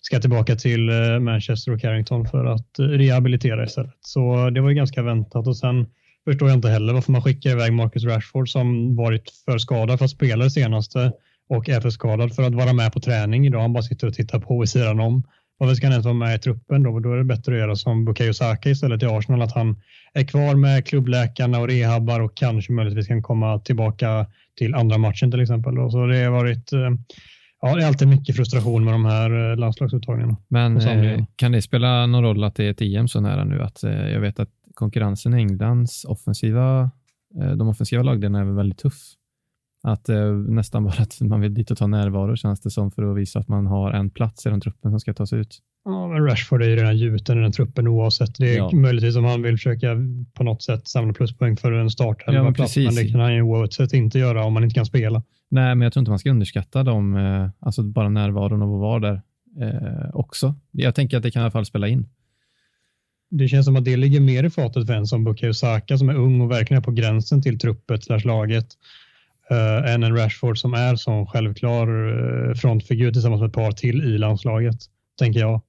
ska tillbaka till eh, Manchester och Carrington för att eh, rehabilitera istället. Så det var ju ganska väntat och sen förstår jag inte heller varför man skickar iväg Marcus Rashford som varit för skadad för att spela det senaste och är för skadad för att vara med på träning idag. Han bara sitter och tittar på vid sidan om. Varför ska han ens vara med i truppen då? Då är det bättre att göra som Bukayo Saka istället i Arsenal, att han är kvar med klubbläkarna och rehabbar och kanske möjligtvis kan komma tillbaka till andra matchen till exempel. Då. Så det har varit, eh, ja det är alltid mycket frustration med de här eh, landslagsuttagningarna. Men eh, kan det spela någon roll att det är ett EM så nära nu? Att, jag vet att konkurrensen i Englands offensiva, de offensiva lagdelarna är väl väldigt tuff. Att eh, nästan bara att man vill dit och ta närvaro känns det som för att visa att man har en plats i den truppen som ska tas ut. Ja, men Rashford är ju redan gjuten i den truppen oavsett. Det är Ja. möjligtvis om han vill försöka på något sätt samla pluspoäng för en Ja, men startelva-plats, men, precis. det kan han ju oavsett inte göra om man inte kan spela. Nej, men jag tror inte man ska underskatta dem, eh, alltså bara närvaron av att vara där eh, också. Jag tänker att det kan i alla fall spela in. Det känns som att det ligger mer i fatet för en som Bukayo Saka som är ung och verkligen är på gränsen till truppet slash laget uh, än en Rashford som är som självklar eh, frontfigur tillsammans med ett par till i landslaget, tänker jag.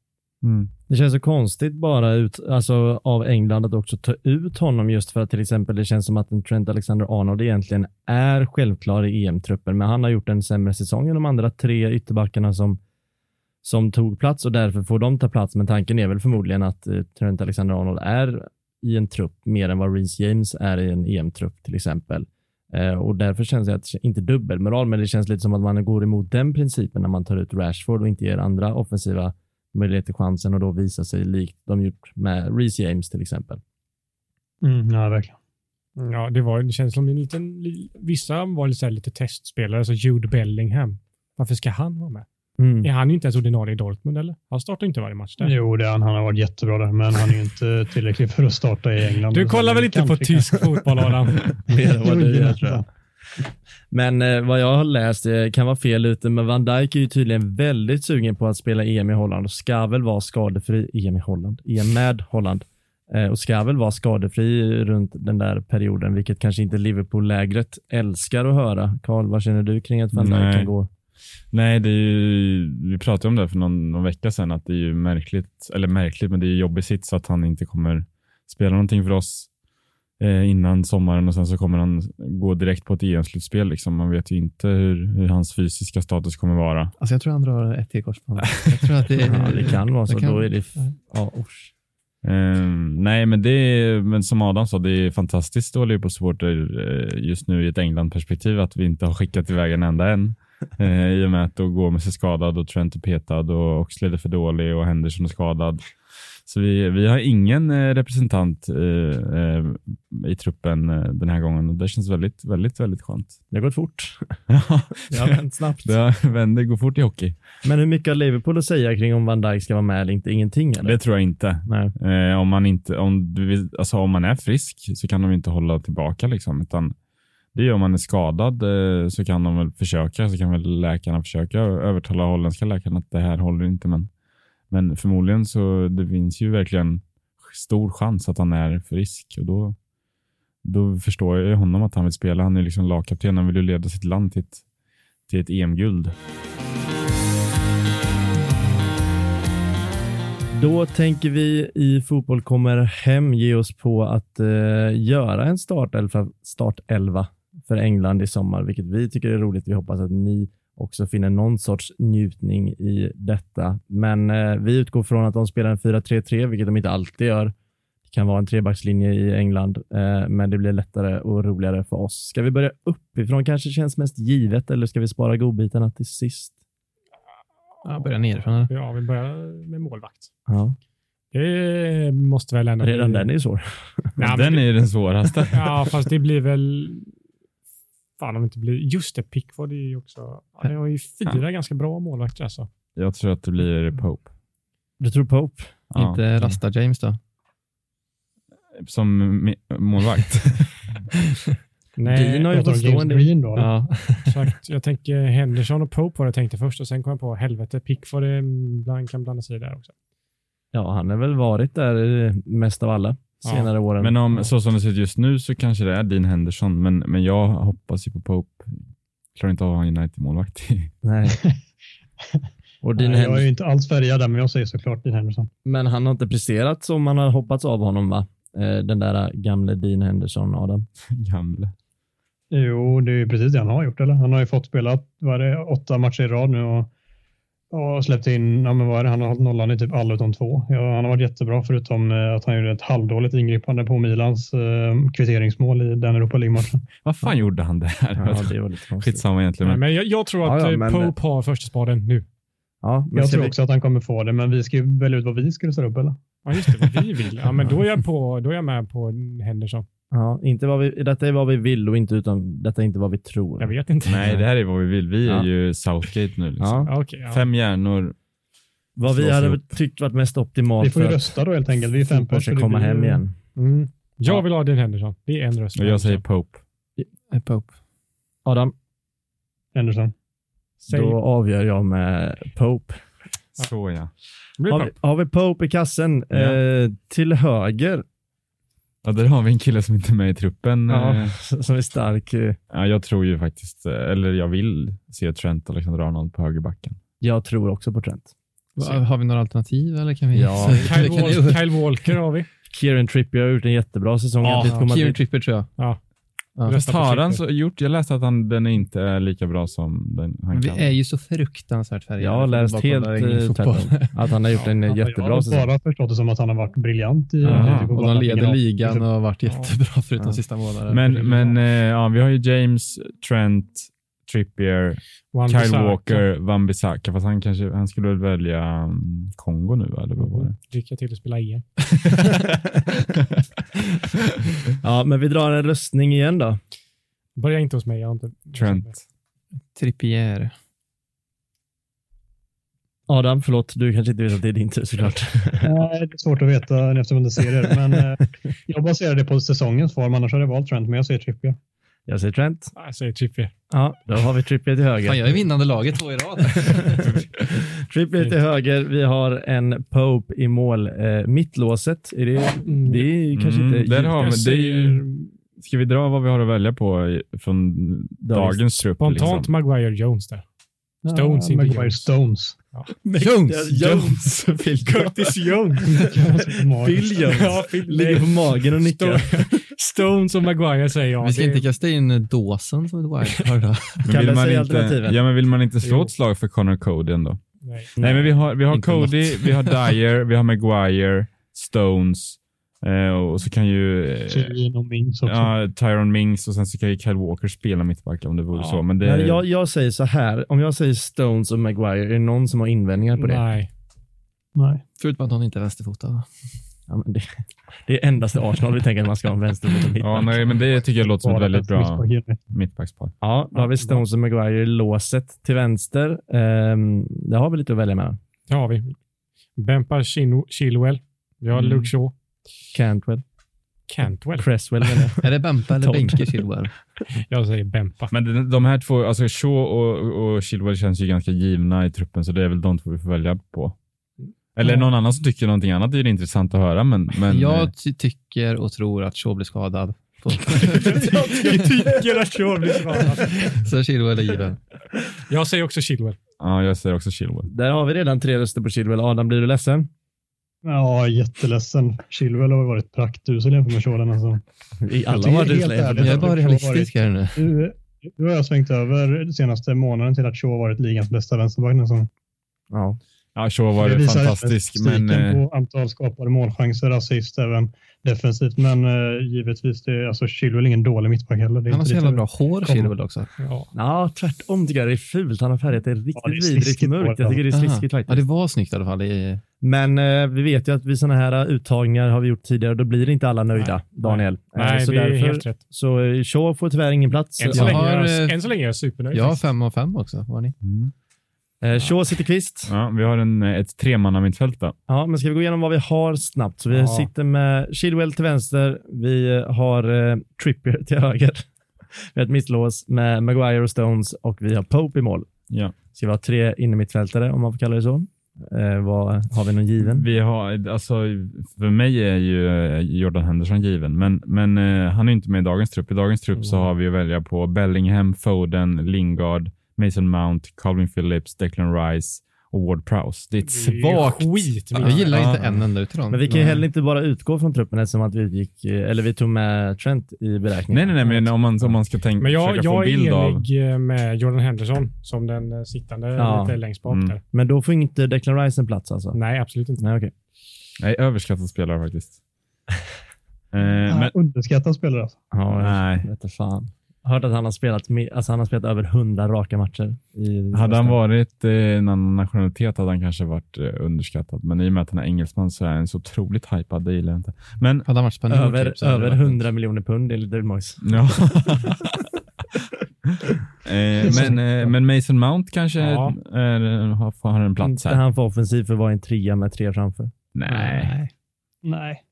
Mm. Det känns så konstigt bara ut, alltså, av England att också ta ut honom just för att till exempel det känns som att en Trent Alexander-Arnold egentligen är självklar i EM-truppen, men han har gjort en sämre säsong än de andra tre ytterbackarna som, som tog plats och därför får de ta plats. Men tanken är väl förmodligen att eh, Trent Alexander-Arnold är i en trupp mer än vad Reece James är i en EM-trupp till exempel. Eh, och därför känns det, att, inte dubbelmoral, men det känns lite som att man går emot den principen när man tar ut Rashford och inte ger andra offensiva möjligheter chansen och då visar sig likt de gjort med Reece James till exempel. Mm, ja, verkligen. Ja, det, var, det känns som en liten... Vissa var lite, så här, lite testspelare, så Jude Bellingham. Varför ska han vara med? Mm. Är han inte ens ordinarie i Dortmund eller? Han startar inte varje match där. Jo, det är han. Han har varit jättebra där, men han är ju inte tillräcklig för att starta i England. Du kollar väl inte på tysk fotboll Adam? Mer än vad du gör, tror jag. Men eh, vad jag har läst, eh, kan vara fel ute, men Van Dijk är ju tydligen väldigt sugen på att spela EM i Holland och ska väl vara skadefri. EM i Holland? EM med Holland. eh, och ska väl vara skadefri runt den där perioden, vilket kanske inte Liverpool-lägret älskar att höra. Karl, vad känner du kring att van Dijk kan gå? Nej, det är ju, vi pratade om det för någon, någon vecka sedan, att det är ju märkligt, eller märkligt, men det är ju jobbig sits att han inte kommer spela någonting för oss eh, innan sommaren och sen så kommer han gå direkt på ett EM-slutspel. Liksom. Man vet ju inte hur, hur hans fysiska status kommer vara. Alltså jag tror han drar ett till korsband. Jag tror att det, [LAUGHS] Ja, det kan vara så. det kan- Då är det... Ja, usch. Ehm, nej, men det är, men som Adam sa, det är fantastiskt att Liverpool supporter eh, just nu i ett England-perspektiv att vi inte har skickat iväg en enda än. Eh, I och med att då går med sig skadad och Trent är petad och Oxlade är för dålig och Henderson är skadad. Så vi, vi har ingen eh, representant eh, eh, i truppen den här gången och det känns väldigt, väldigt, väldigt skönt. Det har gått fort. [LAUGHS] Ja, Det har vänt snabbt. det vänder, [LAUGHS] går fort i hockey. Men hur mycket har Liverpool att säga kring om Van Dijk ska vara med eller inte? Ingenting eller? Det tror jag inte. Eh, om, man inte om, du vill, alltså om man är frisk så kan de inte hålla tillbaka. Liksom, utan det är om man är skadad eh, så kan de väl försöka, så kan väl läkarna försöka övertala holländska läkarna att det här håller inte. Men, men förmodligen så det finns ju verkligen stor chans att han är frisk och då, då förstår jag honom att han vill spela. Han är liksom lagkapten, han vill ju leda sitt land till ett, till ett EM-guld. Då tänker vi i Fotboll kommer hem ge oss på att eh, göra en startelva, startelva för England i sommar, vilket vi tycker är roligt. Vi hoppas att ni också finner någon sorts njutning i detta. Men eh, vi utgår från att de spelar en 4-3-3, vilket de inte alltid gör. Det kan vara en trebackslinje i England, eh, men det blir lättare och roligare för oss. Ska vi börja uppifrån? Kanske känns mest givet, eller ska vi spara godbitarna till sist? ja, börja nerifrån. Ja, vi börjar med målvakt. Ja, Det måste väl ändå redan bli... den är svår. Nej, Den det- är den svåraste. Ja, fast det blir väl... Fan om det inte blir... Just det, Pickford är ju också... Ja, det har ju fyra ganska bra målvakter alltså. Jag tror att det blir Pope. Du tror Pope? Ja. Inte Rasta James då? Som målvakt. [LAUGHS] Nej, Dean har ju fått stående. Green då? Ja. exakt. Jag tänker Henderson och Pope var det jag tänkte först och sen kom jag på helvete, Pickford är kan blanda sig där också. Ja, han har väl varit där mest av alla Ja. senare åren. Men om, så som det ser ut just nu så kanske det är Dean Henderson, men, men jag hoppas ju på Pope. Klarar inte av att ha en United-målvakt. [LAUGHS] Nej. [LAUGHS] Och Dean Nej, jag är ju inte alls färgad där, men jag säger såklart Dean Henderson. men han har inte presterat som man har hoppats av honom, va? Eh, Den där gamle Dean Henderson, Adam. [LAUGHS] Gamle. Jo, det är ju precis det han har gjort. Eller? Han har ju fått spela vad är det, åtta matcher i rad nu och, och släppt in, ja, men vad är det, han har hållit nollan i typ alla utom två. Ja, han har varit jättebra förutom eh, att han gjorde ett halvdåligt ingripande på Milans eh, kvitteringsmål i den Europa League-matchen. [LAUGHS] Vad fan gjorde han där? Ja, det var lite. Skitsamma egentligen. Nej, Men, men jag, jag tror att Ja, ja, eh, men- Pope har första spaden nu. Ja, men Jag tror vi- också att han kommer få det, men vi ska ju välja ut vad vi skulle ställa upp eller? Ja, just det. Vad vi vill. Ja, men [LAUGHS] då är jag, på, då är jag med på Henderson. Ja, inte vad vi, detta är vad vi vill och inte utan detta är inte vad vi tror. Jag vet inte. nej, det här är vad vi vill. Vi är Ja. ju Southgate nu. Liksom. Ja. Okej, ja. Fem hjärnor. Vad vi hade ihop. tyckt varit mest optimalt Vi får ju rösta då helt enkelt. Vi är fem fotboll ska pers, så det komma blir hem ju igen. Mm. Jag Ja. vill ha Dean Henderson. Det är en röst. Och jag säger Pope. Pope. Adam, Henderson. Säg, då avgör jag med Pope. Så ja. Har vi, Pope. har vi Pope i kassen? Ja. Eh, till höger, ja. Där har vi en kille som inte är med i truppen. ja, Eh, [LAUGHS] som är stark. eh, Ja, jag tror ju faktiskt, eh, eller jag vill se Trent Alexander-Arnold på högerbacken. Jag tror också på Trent. Va, Har vi några alternativ? Eller kan vi, Ja. [LAUGHS] Kyle, kan ni- Wal- Kyle Walker har vi. Kieran Trippier har gjort en jättebra säsong. Ja, Madrid. Kieran Tripper tror jag. Ja. Ja. Har han så gjort? Jag läste att han, den inte är lika bra som den han vi kan. är ju så fruktansvärt färgade. Jag har läst helt eh, tvärtom. Att han har gjort en eh, Ja, jag jättebra har säsong. bara förstått det som att han har varit briljant i Aha. Och de leder ligan och har varit Ja. jättebra förutom Ja. sista månaden. Men, men eh, ja, vi har ju James, Trent, Trippier, Wan Kyle Bissaka. Walker, Van Bissaka. Fast han, kanske, han skulle väl välja um, Kongo nu, eller vad var det? Lycka till att spela EM. [LAUGHS] Ja, men vi drar en röstning igen då. Börja inte hos mig. Jag har inte... Trent. Trippier. Adam, förlåt, du kanske inte vet att det är din tur såklart. [LAUGHS] Nej, det är svårt att veta eftersom jag inte ser det. Men eh, jag baserar det på säsongens form. Annars hade jag valt Trent, men jag säger Trippier. Jag säger Trent. Ja, Jag säger Trippier. Ja, då har vi Trippier till höger. Fan, jag är vinnande laget två i rad. [LAUGHS] Trippier till höger. Vi har en Pope i mål. Eh, mittlåset, är det, det är kanske Mm, inte... där har vi, det är ju, ska vi dra vad vi har att välja på från dagens trupp? spontant liksom? Maguire Jones där. Stones, Ja, inte Maguire Jones. Stones. Jones! Jones. Curtis Jones. Phil Jones. Ja, Phil- Ligger på magen och nickar. Sto- Stones och Maguire säger jag. Vi ska Det- inte kasta in Dawson som ett wildcard [LAUGHS] då. Men Kalle, vill man inte, ja, men vill man inte slå Jo. ett slag för Connor Cody ändå? Nej. Nej, men vi har, vi har Inte Cody, vi har Dyer, vi har Maguire, Stones eh, och så kan ju eh, och Mings också. ja, Tyron Mings och sen så kan ju Kyle Walker spela mittback om det vore Ja. så. Men det, jag, jag säger så här, om jag säger Stones och Maguire, är det någon som har invändningar på det? Nej. Nej. Förutom att hon inte är vänsterfotad. Ja, men det, det är endast Arsenal vi tänker att man ska ha en vänsterfot och ja, mittback. nej, men det tycker jag låter som ett väldigt bra mittbackspar. Ja, då har vi Stones och Maguire i låset till vänster. Um, det har vi lite att välja mellan. Det har vi. Bempa Chilwell. Vi har Mm. Luke Shaw. Cantwell. Cantwell. Cresswell. [LAUGHS] Är det Bempa eller. Benke Chilwell? [LAUGHS] Jag säger Bempa. Men de, de här två, alltså Shaw och, och Chilwell känns ju ganska givna i truppen, så det är väl de två vi får välja på. Eller någon annan som tycker någonting annat, det är det intressant att höra, men... men eh, Jag ty- tycker och tror att Shaw blir skadad. [LAUGHS] På- jag tycker att Shaw blir skadad. [LAUGHS] Så Chilwell är given. Jag säger också Chilwell. ja, jag säger också Chilwell. Där har vi redan tre röster på Chilwell. Adam, blir du ledsen? Ja, jätteledsen. Chilwell har varit praktusel jämfört med Shoreline. Alltså. I alla har varit helt ärligt- Jag är bara realistisk här nu. Nu, nu har jag svängt över de senaste månaden till att Shaw varit ligans bästa vänsterback nästan. Ja. Ja, Shaw var Det det visar fantastisk, men... eh, på antal skapade målchanser, assist även defensivt. Men uh, givetvis, det, alltså Chilwell är ingen dålig mittback heller. Det är Han har så jävla bra hår. Chilwell också. Ja. ja, tvärtom tycker jag det är fult. Han har färgat det riktigt Ja, det är vidrigt mörkt. Jag tycker det är sliskigt Ja, faktiskt. det var snyggt i alla fall. I, Men eh, vi vet ju att vid sådana här uttagningar har vi gjort tidigare, då blir inte alla nöjda, Nej. Daniel. Nej, så det är därför, helt rätt. Så Shaw får tyvärr ingen plats. Än så, Jag länge, har, är jag, eh, än så länge är jag supernöjd. jag har fem av fem också. Var ni? Mm. Eh, Shaw sitter kvist. Ja, vi har en, ett tremanna-mittfält. Ja, men ska vi gå igenom vad vi har snabbt? Så vi Ja. sitter med Chilwell till vänster. Vi eh, har eh, Trippier till höger. vi har ett mittlås med Maguire och Stones och vi har Pope i mål. Ja. Ska vi ha tre innermittfältare om man får kalla det så? Eh, vad, har vi någon given? Vi har, alltså, för mig är ju eh, Jordan Henderson given, men, men eh, han är inte med i dagens trupp. I dagens trupp så Mm. har vi att välja på Bellingham, Foden, Lingard, Mason Mount, Calvin Phillips, Declan Rice och Ward Prowse. Det är ett Det är ju svagt... skit. Jag gillar Ja. inte en enda utav dem. Men vi kan ju heller inte bara utgå från truppen eftersom att vi gick, eh, eller vi tog med Trent i beräkningen. Nej, nej, nej, men om man, om man ska tänka, Men jag, försöka få jag en bild är av... enig med Jordan Henderson som den eh, sittande Ja. lite längst bak Mm. där. Men då får inte Declan Rice en plats alltså? Nej, absolut inte. Nej, okej. Nej, överskattad spelare faktiskt. [LAUGHS] eh, men, Underskattad spelare. Alltså. Ja, Nej. jag vet inte fan. Hört att han har spelat, med, alltså han har spelat över 100 raka matcher. I hade han varit eh, en annan nationalitet hade han kanske varit eh, underskattad. Men i och med att han är engelsman så är han så otroligt hypad. Det gillar jag inte. Men Hade han varit spanjor Över, typ, över varit- 100 miljoner pund enligt David Moyes. Ja. [LAUGHS] eh, men, eh, men Mason Mount kanske Ja. är, har, har en plats Inte här. han för offensiv för att vara en trea med tre framför. Nej. Nej.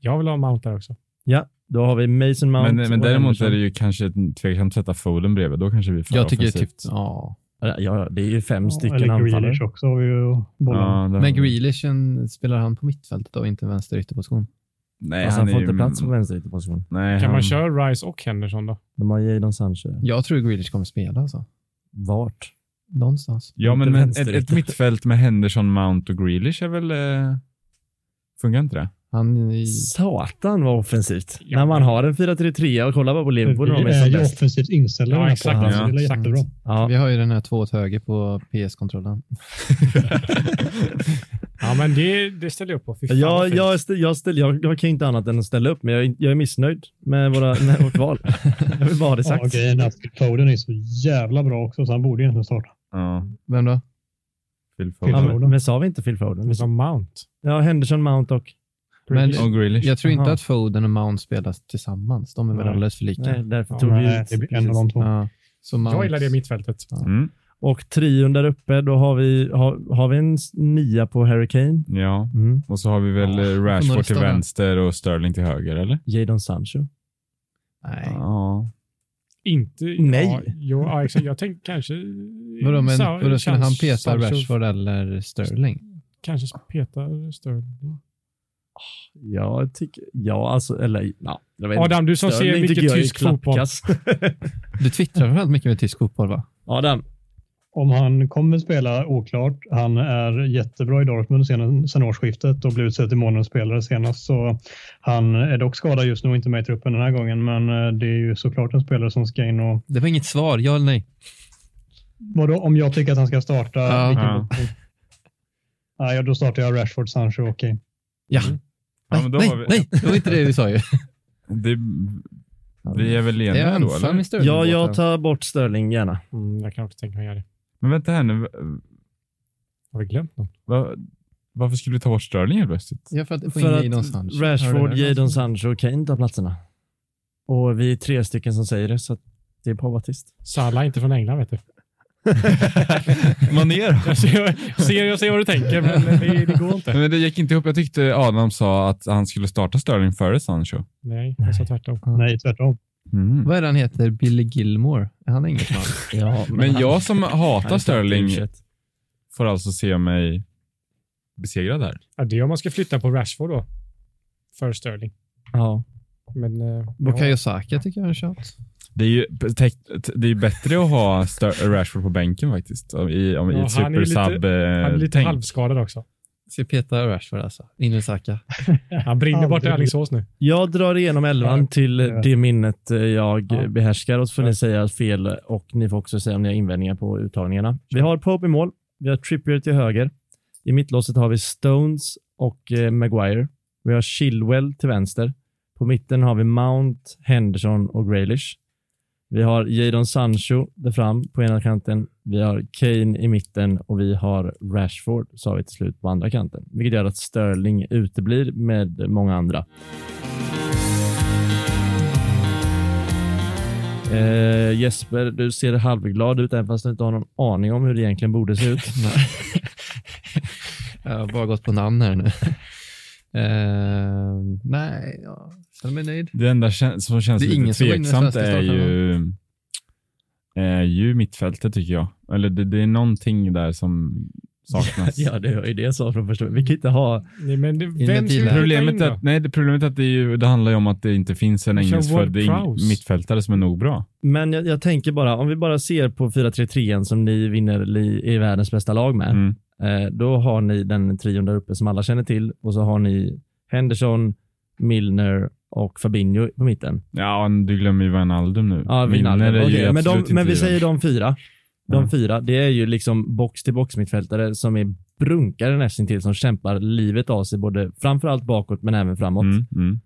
Jag vill ha Mount där också. Ja, då har vi Mason Mount Men, men och däremot Henderson. är det ju kanske tveksamt att sätta Foden bredvid. Då kanske vi får Jag tycker offensivt. typ, ja. Ja, ja, det är ju fem stycken Eller anfallare. Grealish också har vi ju bollen. Ja, det har Men vi. Grealish, spelar han på mittfältet då, inte vänster ytterposition? Nej, Alltså, han får är inte ju- plats på vänsterytterposition. Nej, Kan han, man köra Rice och Henderson då? De har Jadon Sancho. Jag tror Grealish kommer spela alltså. Vart? Någonstans. Ja, men, men ett, ett mittfält med Henderson, Mount och Grealish är väl... Eh, funkar inte det? Han, Satan vad offensivt. Ja. När man har en 4-3-3 och kollar bara på Liverpool när de Vi är är ju offensivt inställda. Ja, exakt. Ja, det exakt. Ja. Vi har ju den här två åt höger på PS-kontrollen. [LAUGHS] Ja, men det, det ställer jag upp på. Fan, Jag, jag, ställ, jag, ställ, jag, jag kan inte annat än att ställa upp, men jag, är- jag är missnöjd med, våra, med vårt val. [LAUGHS] Jag vill bara ha det Ja, sagt. grejen är att Phil Foden är så jävla bra också, så han borde egentligen starta. Ja, Vem då? Phil Foden. Ja, men, men sa vi inte Phil Foden? Det är som Mount. Ja, Henderson, Mount och... Men Och Grealish. jag tror inte Aha. att Foden och Mount spelas tillsammans. De är väl Nej. alldeles för lika. Nej, därför Ja, tog vi det blir en av de två. Ja. Så Mount, Jag gillar det mittfältet. Mm, Och trion där uppe, då har vi, har, har vi en nia på Harry Kane. ja. Mm. Och så har vi väl Ja, eh, Rashford till vänster och Sterling till höger, eller? Jadon Sancho. Nej. Ja. Inte... Nej. Ja, jo, ja, exakt. Jag tänkte kanske... Vadå, men, vadå skulle han peta Sancho Rashford eller Sterling? Kanske peta Sterling. Jag tycker, ja alltså, eller ja. Jag vet Adam, du som ser mycket tysk fotboll. [LAUGHS] [LAUGHS] Du twittrar väldigt mycket med tysk fotboll va? Adam, Om han kommer spela oklart. Han är jättebra i Dortmund sen, sen årsskiftet och blev utsedd till månadens spelare senast. Så han är dock skadad just nu och inte med i truppen den här gången. Men eh, det är ju såklart en spelare som ska in och... Det var inget svar, ja eller nej? Vadå, om jag tycker att han ska starta? Ja. vilken ja, då startar jag Rashford, Sancho och Kane. Ja. Ja, men då nej, har vi- nej, [LAUGHS] det var inte det vi sa ju. Det, vi är väl eniga då, eller? ja, jag tar bort Sterling gärna. Mm, jag kan också tänka mig att göra det. Men vänta här nu. Har vi glömt något? Va, varför skulle vi ta bort Sterling helt plötsligt? Ja, för att För att Rashford? Jadon Sancho och Kane tar platserna. Och vi är tre stycken som säger det, så att det är Povatist. Salah är inte från England, vet du. [LAUGHS] Mané då? Jag ser, jag ser, jag ser vad du tänker, men det, det går inte. Men det gick inte ihop. Jag tyckte Adam sa att han skulle starta Sterling före Sancho. Nej, jag sa tvärtom. Nej, tvärtom. Mm. Vad är det han heter? Billy Gilmore? Är han engelsman? [LAUGHS] Ja, Men jag som [LAUGHS] hatar Sterling får alltså se mig besegrad här. Ja, det är om man ska flytta på Rashford då. För Sterling. Ja. Men... eh, Bukayo ja. Saka tycker jag är tjat. Det är ju det är bättre att ha Rashford på bänken faktiskt. I, i, Ja, i ett han är lite- Han är lite super-sub-tänk. halvskadad också. Ska peta Rashford alltså. In i Saka. [LAUGHS] Han brinner bort i. Alingsås nu. Jag drar igenom elvan till det minnet eh, jag Ja. behärskar och så får Ja. ni säga fel och ni får också säga om ni har invändningar på uttagningarna. Vi har Pope i mål. Vi har Trippier till höger. I mittlåset har vi Stones och eh, Maguire. Vi har Chilwell till vänster. På mitten har vi Mount, Henderson och Grealish. Vi har Jadon Sancho där fram på ena kanten. Vi har Kane i mitten och vi har Rashford, sa vi till slut, på andra kanten. Vilket gör att Sterling uteblir med många andra. Eh, Jesper, du ser halvglad ut även fast du inte har någon aning om hur det egentligen borde se ut. [LAUGHS] Jag har bara gått på namn här nu. Eh, nej, jag känner mig nöjd. Det enda som känns Det är lite i tveksamt är ju, är ju mittfältet tycker jag. Eller det, det är någonting där som saknas. [LAUGHS] ja, det var ju det jag sa från första Vi kan inte ha... Nej, men det, vem ska Problemet är att, nej, det problemet är att det, är ju, det handlar ju om att det inte finns en engelskfödd mittfältare som är nog bra. Men jag, jag tänker bara, om vi bara ser på 4-3-3 som ni vinner li, i världens bästa lag med. Mm. Eh, då har ni den trion där uppe som alla känner till och så har ni Henderson, Milner och Fabinho på mitten. Ja, du glömmer ju Wijnaldum nu. Ja, Wijnaldum. Okej, men, de, men vi säger de fyra. De Ja. fyra, det är ju liksom box till box mittfältare som är brunkare nästintill som kämpar livet av sig både framförallt bakåt men även framåt. Mm, mm.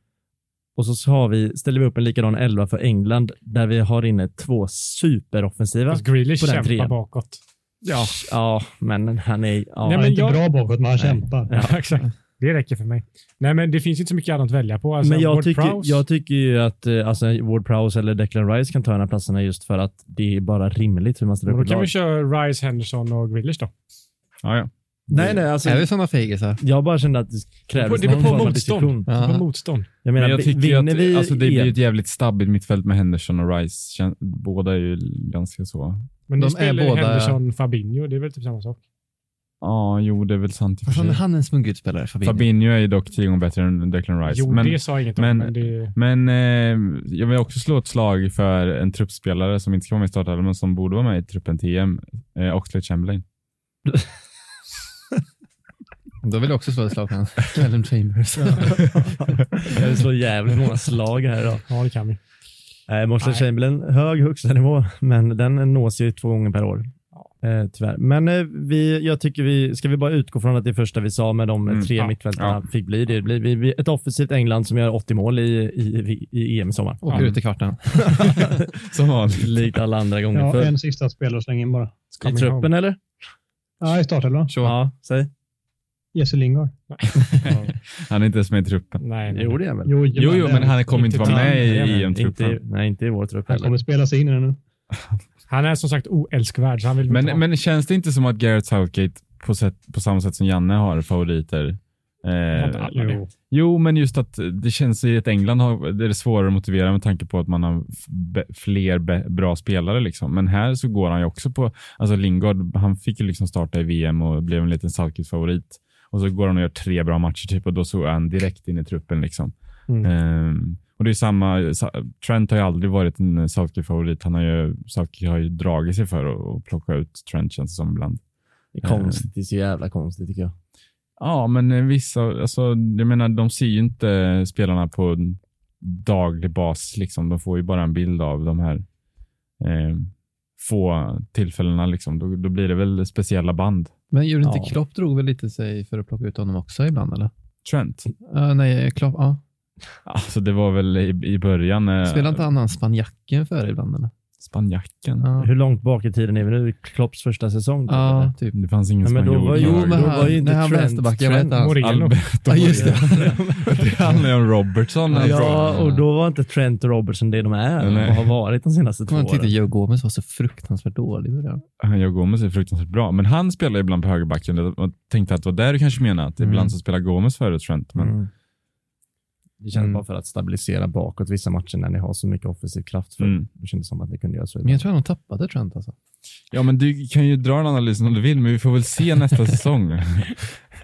Och så har vi, ställer vi upp en likadan elva för England där vi har inne två superoffensiva. Grealish kämpar trean. bakåt. Ja, ja men han är... Ja. Nej, Han men är inte jag- bra bakåt, men han kämpar. Ja, [LAUGHS] exakt. Det räcker för mig. Nej, men det finns inte så mycket annat att välja på. Alltså, men jag Ward tycker, Prowse, jag tycker ju att eh, alltså, Ward Prowse eller Declan Rice kan ta de här platserna just för att det är bara rimligt hur man ställer upp då kan lag. vi köra Rice, Henderson och Grealish då. Ja, ja. Nej, nej, alltså, Är vi sådana fegisar? jag bara kände att det krävdes Det någon på form av motstånd. diskussion. Det beror på motstånd. Jag menar, Men jag tycker att vi alltså, det blir ett jävligt stabbigt mittfält med Henderson och Rice. Båda är ju ganska så. Men De ni spelar ju båda- Henderson, Fabinho. Det är väl typ samma sak. Ja, jo, det är väl sant Varför är han en smuggelspelare? Fabinho? Fabinho är ju dock tio gånger bättre än Declan Rice. Jo, men det sa jag inget om. men- Men, det, men eh, jag vill också slå ett slag för en truppspelare som inte ska vara med i startelvan, men som borde vara med i truppen EM. Eh, Oxlade Chamberlain. [LAUGHS] Då vill jag också slå ett slag på honom. [LAUGHS] Callum Chambers. Jag vill slå jävligt många slag här idag. ja, det kan vi. Nej, Mosley Nej. Chamberlain, hög högsta nivå, men den nås ju två gånger per år. Eh, tyvärr. Men eh, vi, jag tycker vi, ska vi bara utgå från att det första vi sa med de eh, Mm, tre ja, mittfältarna fick bli det. blir vi, vi, ett offensivt England som gör 80 mål i, i, i EM i sommar. Åker ut i kvarten. [LAUGHS] Som vanligt. Likt alla andra gånger Ja, förr. en sista spelare släng in bara. I truppen eller? Ja, i startelvan. Så. Ja, säg. Jesse Lingard. [LAUGHS] Han är inte ens med i truppen. Nej, nej. Jo, det är han väl. Jo, Jo, jo, men han kommer inte Inte vara med i EM-truppen. Inte, nej, inte i vår trupp Han heller. kommer spela sig in i den nu. Han är som sagt oälskvärd, så han vill. Men, men känns det inte som att Gareth Southgate på, sätt, på samma sätt som Janne har favoriter Eh, jo. jo, men just att det känns i att England har, det är svårare att motivera med tanke på att man har fler bra spelare. Liksom. Men här så går han ju också på, alltså Lingard, han fick ju liksom starta i VM och blev en liten Salkis-favorit. Och så går han och gör tre bra matcher typ och då så är han direkt in i truppen. Liksom. Mm. Ehm, och det är samma, Sa- Trent har ju aldrig varit en Southgate-favorit. Han har ju, Southgate har ju dragit sig för att, att plocka ut Trent känns det som ibland. Det är konstigt. Det är så jävla konstigt tycker jag. Ja, men eh, vissa, alltså, jag menar, de ser ju inte spelarna på daglig bas. Liksom. De får ju bara en bild av de här eh, få tillfällena. Liksom. Då, då blir det väl speciella band. Men gjorde inte Ja. Klopp drog väl lite sig för att plocka ut honom också ibland, eller? Trent. Uh, nej, Klopp, ja. Alltså, det var väl i, i början. Eh, Spelar inte han spanjacken för ibland, eller? Spanjacken. Ja, Hur långt bak i tiden är vi nu? Klopps första säsong? typ, ja eller? typ. Det fanns ingen Ja, men då spanjor. var ju- Jo, men då han, var ju inte han Trent- vad hette han? Alberto. Ja, just det. det handlar ju om Robertson. alltså. Ja, och då var inte Trent och Robertson det de är Nej. och har varit de senaste två Man tyckte åren. Joe Gomez var så fruktansvärt dålig. Han Joe Gomez är fruktansvärt bra, men han spelar ibland på högerbacken och tänkte att det var där du kanske menade, att Mm. ibland så spelar Gomez före Trent. Men Mm. Det känns Mm. bara för att stabilisera bakåt vissa matcher när ni har så mycket offensiv kraft. För Mm. Det kändes som att ni kunde göra så. Men jag tror att de tappade Trent alltså. Ja, men du kan ju dra den analysen om du vill, men vi får väl se nästa [LAUGHS] säsong.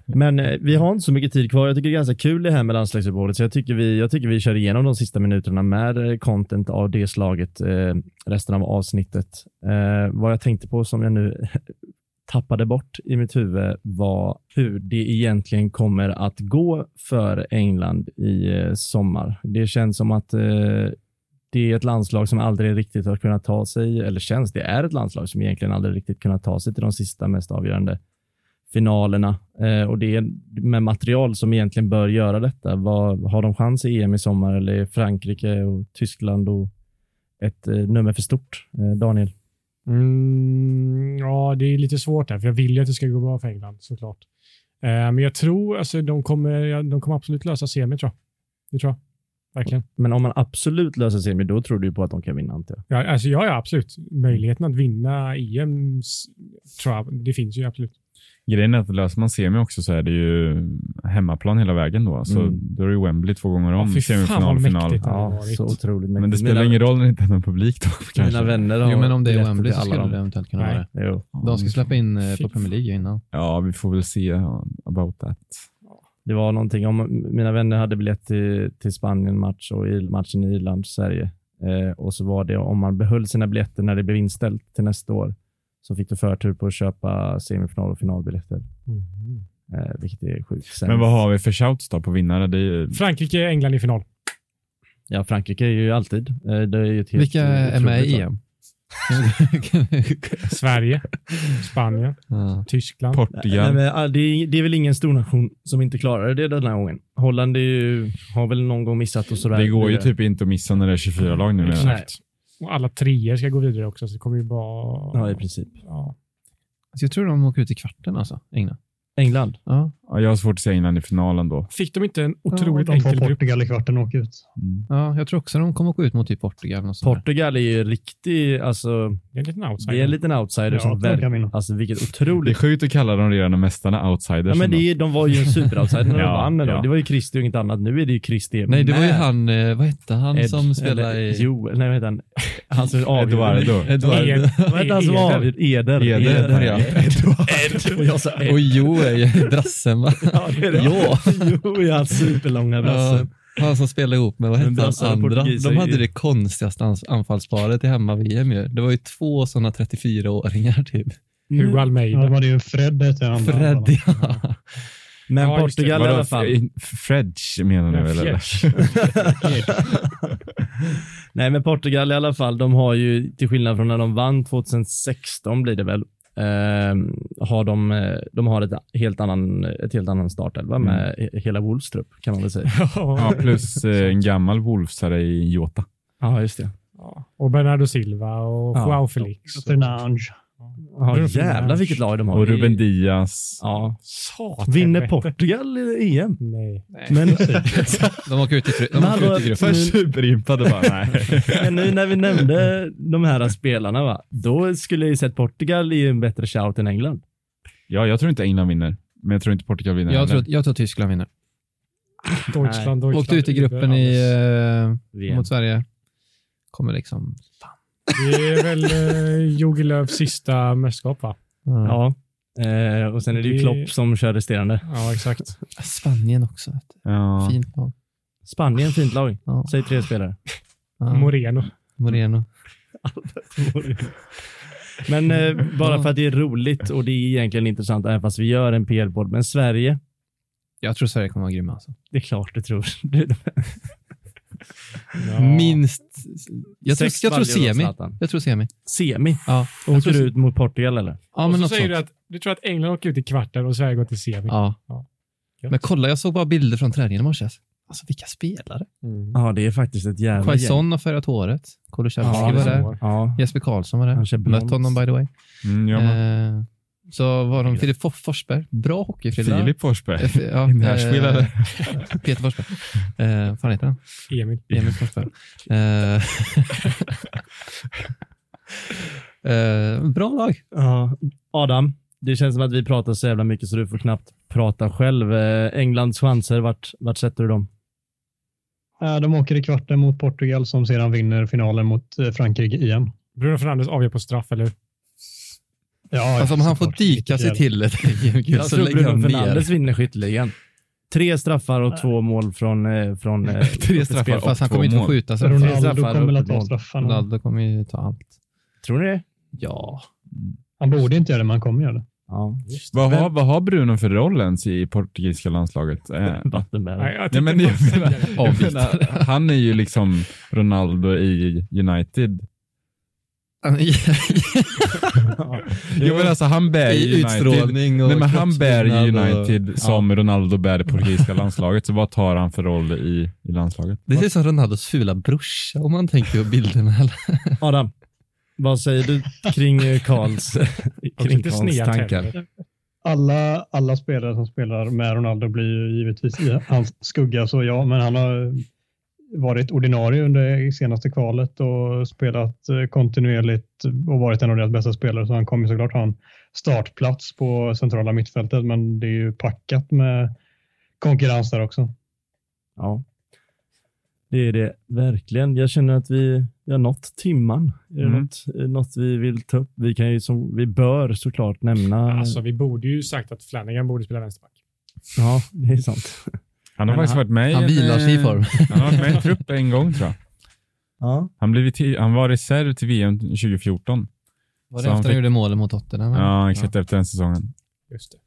Men eh, vi har inte så mycket tid kvar. Jag tycker det är ganska kul det här med landslagsuppehållet, så jag tycker, vi, jag tycker vi kör igenom de sista minuterna med eh, content av det slaget eh, resten av avsnittet. Eh, vad jag tänkte på som jag nu tappade bort i mitt huvud var hur det egentligen kommer att gå för England i eh, sommar. Det känns som att eh, det är ett landslag som aldrig riktigt har kunnat ta sig, eller känns det är ett landslag som egentligen aldrig riktigt kunnat ta sig till de sista mest avgörande finalerna. Eh, och det är med material som egentligen bör göra detta. Vad, har de chans i EM i sommar eller är Frankrike och Tyskland och ett nummer för stort? Daniel? Mm, ja, det är lite svårt där, för jag vill ju att det ska gå bra för England såklart. Eh, men jag tror alltså de kommer, de kommer absolut lösa semi, tror jag. Det tror jag. Verkligen. Men om man absolut löser semi, då tror du på att de kan vinna, antar jag. Ja, alltså, ja, ja, absolut. Möjligheten att vinna EM tror jag, det finns ju absolut. Grejen är att löser man semi också så är det ju hemmaplan hela vägen då. Så Mm. då är det ju Wembley två gånger om. Ja, fy fan vad semifinal, final. mäktigt. det hade Ja, så otroligt Men det mäktigt. spelar Mina- ingen roll när det inte är någon publik då. Kanske. Mina vänner har Jo, men om det är Wembley så skulle dem. det eventuellt kunna Nej. vara det. De ska släppa in eh, Fy på Premier League innan. Ja, vi får väl se about that. Det var någonting om mina vänner hade biljett till, till Spanien-match och i matchen i Irland-Sverige. Eh, och så var det om man behöll sina biljetter när det blev inställt till nästa år så fick du förtur på att köpa semifinal och finalbiljetter. Mm. Eh, vilket är sjukt. Sen, Men vad har vi för shouts då på vinnare? Det är ju... Frankrike, England i final. Ja, Frankrike är ju alltid. Eh, det är ju ett helt Vilka är med i. EM? [LAUGHS] Sverige, Spanien, ja. Tyskland. Portugal. Nej, men, det, är, det är väl ingen stor nation som inte klarar det den här gången. Holland är ju, har väl någon gång missat och sådär. det går ju typ inte att missa när det är 24 lag nu. Exakt. Och alla treor ska gå vidare också, så det kommer ju bara... Ja, i princip. Ja. Så jag tror de åker ut i kvarten alltså, England. England. Ja. Ja, jag har svårt att se England i finalen då. Fick de inte en Ja, otroligt de får enkel grupp? Portugal i kvarten och åka ut. Mm. ja, jag tror också de kommer att gå ut mot typ Portugal. Och. Portugal är ju riktig, alltså, Det är en liten outsider. det är en liten outsider Ja, som de verkar. Alltså vilket Det är otroligt sjukt att kalla de regerande mästarna outsiders. Ja, men det är, de var ju en superoutsider när de [LAUGHS] Ja, vann. ja. Det var ju Christer och inget annat. Nu är det ju Christer Nej, det var ju han, eh, vad hette han Ed, som spelade i... Jo, nej vad heter han? Han som avgjorde. Eduardo. Eduardo. Ed- Vad hette han som avgjorde? Eder. Eder, ja. Ed. [LAUGHS] Och jag sa Ed. Och Jo är ju brassen va? [LAUGHS] Ja, det är det. Ja. Jo, ja, superlånga Ja, brassen. han som spelade ihop med, vad hette han och andra? De hade det konstigaste ans- anfallsparet i hemma-VM ju. Det var ju två sådana 34-åringar typ. Hugo Ja, då Almeida. var det ju Fred hette andra. Fred, ja. Men Ja. Portugal i alla fall. Fredge menar ni väl? Eller? [LAUGHS] Nej, men Portugal i alla fall, de har ju, till skillnad från när de vann 2016 blir det väl, eh, har de, de har ett helt annan, ett helt annan startelva med he- hela Wolves trupp, kan man väl säga. [LAUGHS] Ja, plus eh, en gammal Wolfsare i Jota. Ja, just det. Ja. Och Bernardo Silva och Ja. Joao Felix. Fernange. Ja, Ruben jävlar vilket lag de har. Och Ruben Diaz. Ja. Satan. Vinner Portugal i EM? Nej. Men, [LAUGHS] De åker ut i, de åker ut i gruppen. Först superimpade bara, nej. [LAUGHS] men nu när vi nämnde de här spelarna, va? då skulle jag ju sett Portugal i en bättre shout än England. Ja, jag tror inte England vinner. Men jag tror inte Portugal vinner Jag tror, jag tror Tyskland vinner. Deutschland, Deutschland. Åkte ut i gruppen i, eh, mot Sverige. Kommer liksom... Det är väl eh, Jogi Lööfs sista mästerskap, va? Ja. Ja. Eh, och sen är det ju Klopp som kör resterande. Ja, exakt. Spanien också. Ja. Fint lag. Spanien, fint lag. Ja. Säg tre spelare. Ja. Moreno. Moreno. [LAUGHS] Men eh, bara för att det är roligt och det är egentligen intressant, även fast vi gör en PL-podd. Men Sverige, Jag tror Sverige kommer vara grymma. Alltså. det är klart du tror. [LAUGHS] Ja. Minst... Jag tror, Sex jag tror baljor och semi. Zlatan. Jag tror semi. Semi. Ja. Åker tror- du ut mot Portugal eller? Ja, och men så något säger sånt. du att du tror att England åker ut i kvarten och Sverige går till semi. Ja. Ja. Men kolla, jag såg bara bilder från träningen i morse. Alltså vilka spelare. Mm. Ja, det är faktiskt ett jävla gäng. Quaison har färgat håret. Kulusevski Ja, var är där. så. Ja, Jesper Karlsson var där. Han kör blont. Mött honom by the way. Mm, jag med. Eh, så var de Filip Fors- Forsberg. Bra hockeyfrilla. Filip Forsberg. Ja, [LAUGHS] Nashville, eh, eller? [LAUGHS] Peter Forsberg. Eh, vad fan heter han? Emil. Emil Forsberg. Eh, [LAUGHS] eh, bra lag. Ja. Adam, det känns som att vi pratar så jävla mycket så du får knappt prata själv. Eh, Englands chanser, vart, vart sätter du dem? Eh, De åker i kvarten mot Portugal som sedan vinner finalen mot eh, Frankrike igen. Bruno Fernandes avgör på straff, eller hur? Ja, Alltså om han får dyka sig till [LAUGHS] gult Jag så tror lägger Bruno han. Fernandes vinner skytteligan. Tre straffar och två mål från... Eh, från eh, [LAUGHS] Tre straffar, fast han kommer inte få skjuta. Tre Ronaldo straffar kommer och att ta straffarna. Ronaldo kommer ju ta allt. Tror ni det? Ja. Han borde inte göra det, men han kommer göra det. Ja. Vad har, vad har Bruno för roll ens i portugisiska landslaget? Eh, [LAUGHS] Vattenbärare. Nej, jag Nej, tyckte men bara- jag menar, jag Avbytare. menar, han är ju liksom Ronaldo i United. Jo, men alltså, han bär ju United. och Nej, men han bär kroppsbyggnad och- United som Ronaldo bär det portugisiska [LAUGHS] landslaget. Så vad tar han för roll i, i landslaget? Det ser ut som Ronaldos fula brorsa om man tänker på bilderna. Adam, vad säger du kring eh, Karls, [LAUGHS] kring Karls tankar? Alla, alla spelare som spelar med Ronaldo blir ju givetvis i hans skugga, så ja, men han har varit ordinarie under senaste kvalet och spelat eh, kontinuerligt och varit en av deras bästa spelare, så han kommer såklart ha en startplats på centrala mittfältet, men det är ju packat med konkurrens där också. Ja, det är det verkligen. Jag känner att vi, vi har nått timman. Är det Mm. något, det något vi vill ta upp? Vi, kan ju som, vi bör såklart nämna... Alltså, vi borde ju sagt att Flanagan borde spela vänsterback. Ja, det är sant. Han har Men faktiskt han- varit med i Han vilar sig i eh, form. Han har varit med i en trupp en gång tror jag. Ja, Han, blev till, han var reserv till VM 2014. Var Så det han efter han fick- gjorde målen mot Tottenham? Ja, exakt efter den säsongen. Just det.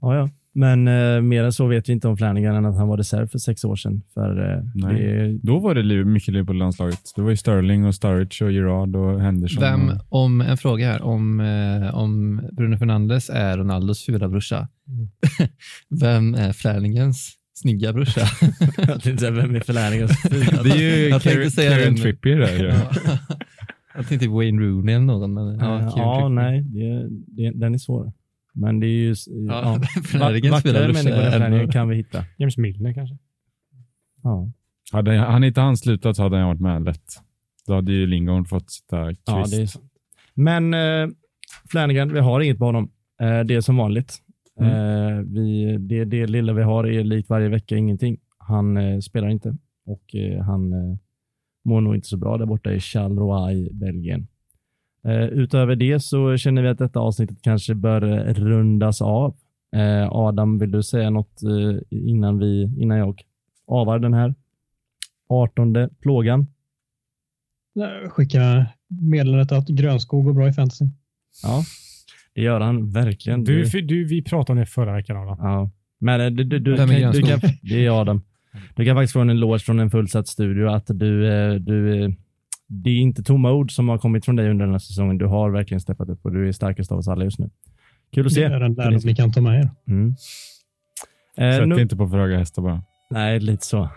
ja. ja. Men eh, mer än så vet vi inte om Flanagan än att han var reserv för sex år sedan. För, eh, Nej. det, Då var det liv, mycket liv på landslaget. Det var ju Sterling och Sturridge och Gerard och Henderson. Vem, och, om en fråga här, om, eh, om Bruno Fernandes är Ronaldos fula brorsa, Mm. [LAUGHS] vem är Flanagans snygga brorsa? [LAUGHS] jag tänkte säga, vem är Flanagan? det är ju Jag tänkte säga den- Trippier där. Ja. [LAUGHS] Jag tänkte Wayne Rooney eller någon. Men, Ja, ja, Kieran ja nej, det, det, den är svår. Men det är ju... Ja, Ja, [LAUGHS] Vackrare människor än är Flanagan kan vi hitta. James Milner kanske. Ja. Hade han inte han slutat så hade han varit med lätt. Då hade ju Lingard fått sitta kvist. Ja, det är sant. Men eh, Flanagan, vi har inget på honom. Eh, det är som vanligt. Mm. Eh, vi, det, det lilla vi har är likt varje vecka ingenting. Han eh, spelar inte och eh, han eh, mår nog inte så bra där borta i Charleroi i Belgien. Eh, utöver det så känner vi att detta avsnittet kanske bör rundas av. Eh, Adam, vill du säga något eh, innan, vi, innan jag avar den här 18 plågan? Skicka meddelandet att Grönskog går bra i fantasy. Ja, det gör han verkligen. Du, för- du, vi pratade om det förra veckan, Adam. Ja. Men eh, du, du, du, kan, du kan, det är Adam. Du kan faktiskt få en eloge från en fullsatt studio att du, eh, du, eh, det är inte tomma ord som har kommit från dig under den här säsongen. Du har verkligen steppat upp och du är starkast av oss alla just nu. Kul att Det se. är en lärdom ni kan ta med er. Mm. Eh, Sätt nu, inte på för höga hästar bara. nej, lite så.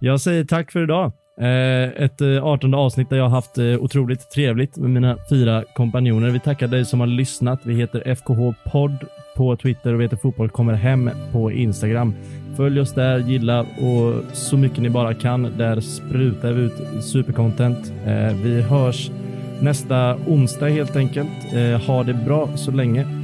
Jag säger tack för idag. Eh, ett eh, artonde 18 avsnitt där jag har haft eh, otroligt trevligt med mina fyra kompanjoner. Vi tackar dig som har lyssnat. Vi heter FKH podd på Twitter och vi heter Fotboll kommer hem på Instagram. Följ oss där, gilla och så mycket ni bara kan. Där sprutar vi ut supercontent. Vi hörs nästa onsdag helt enkelt. Ha det bra så länge.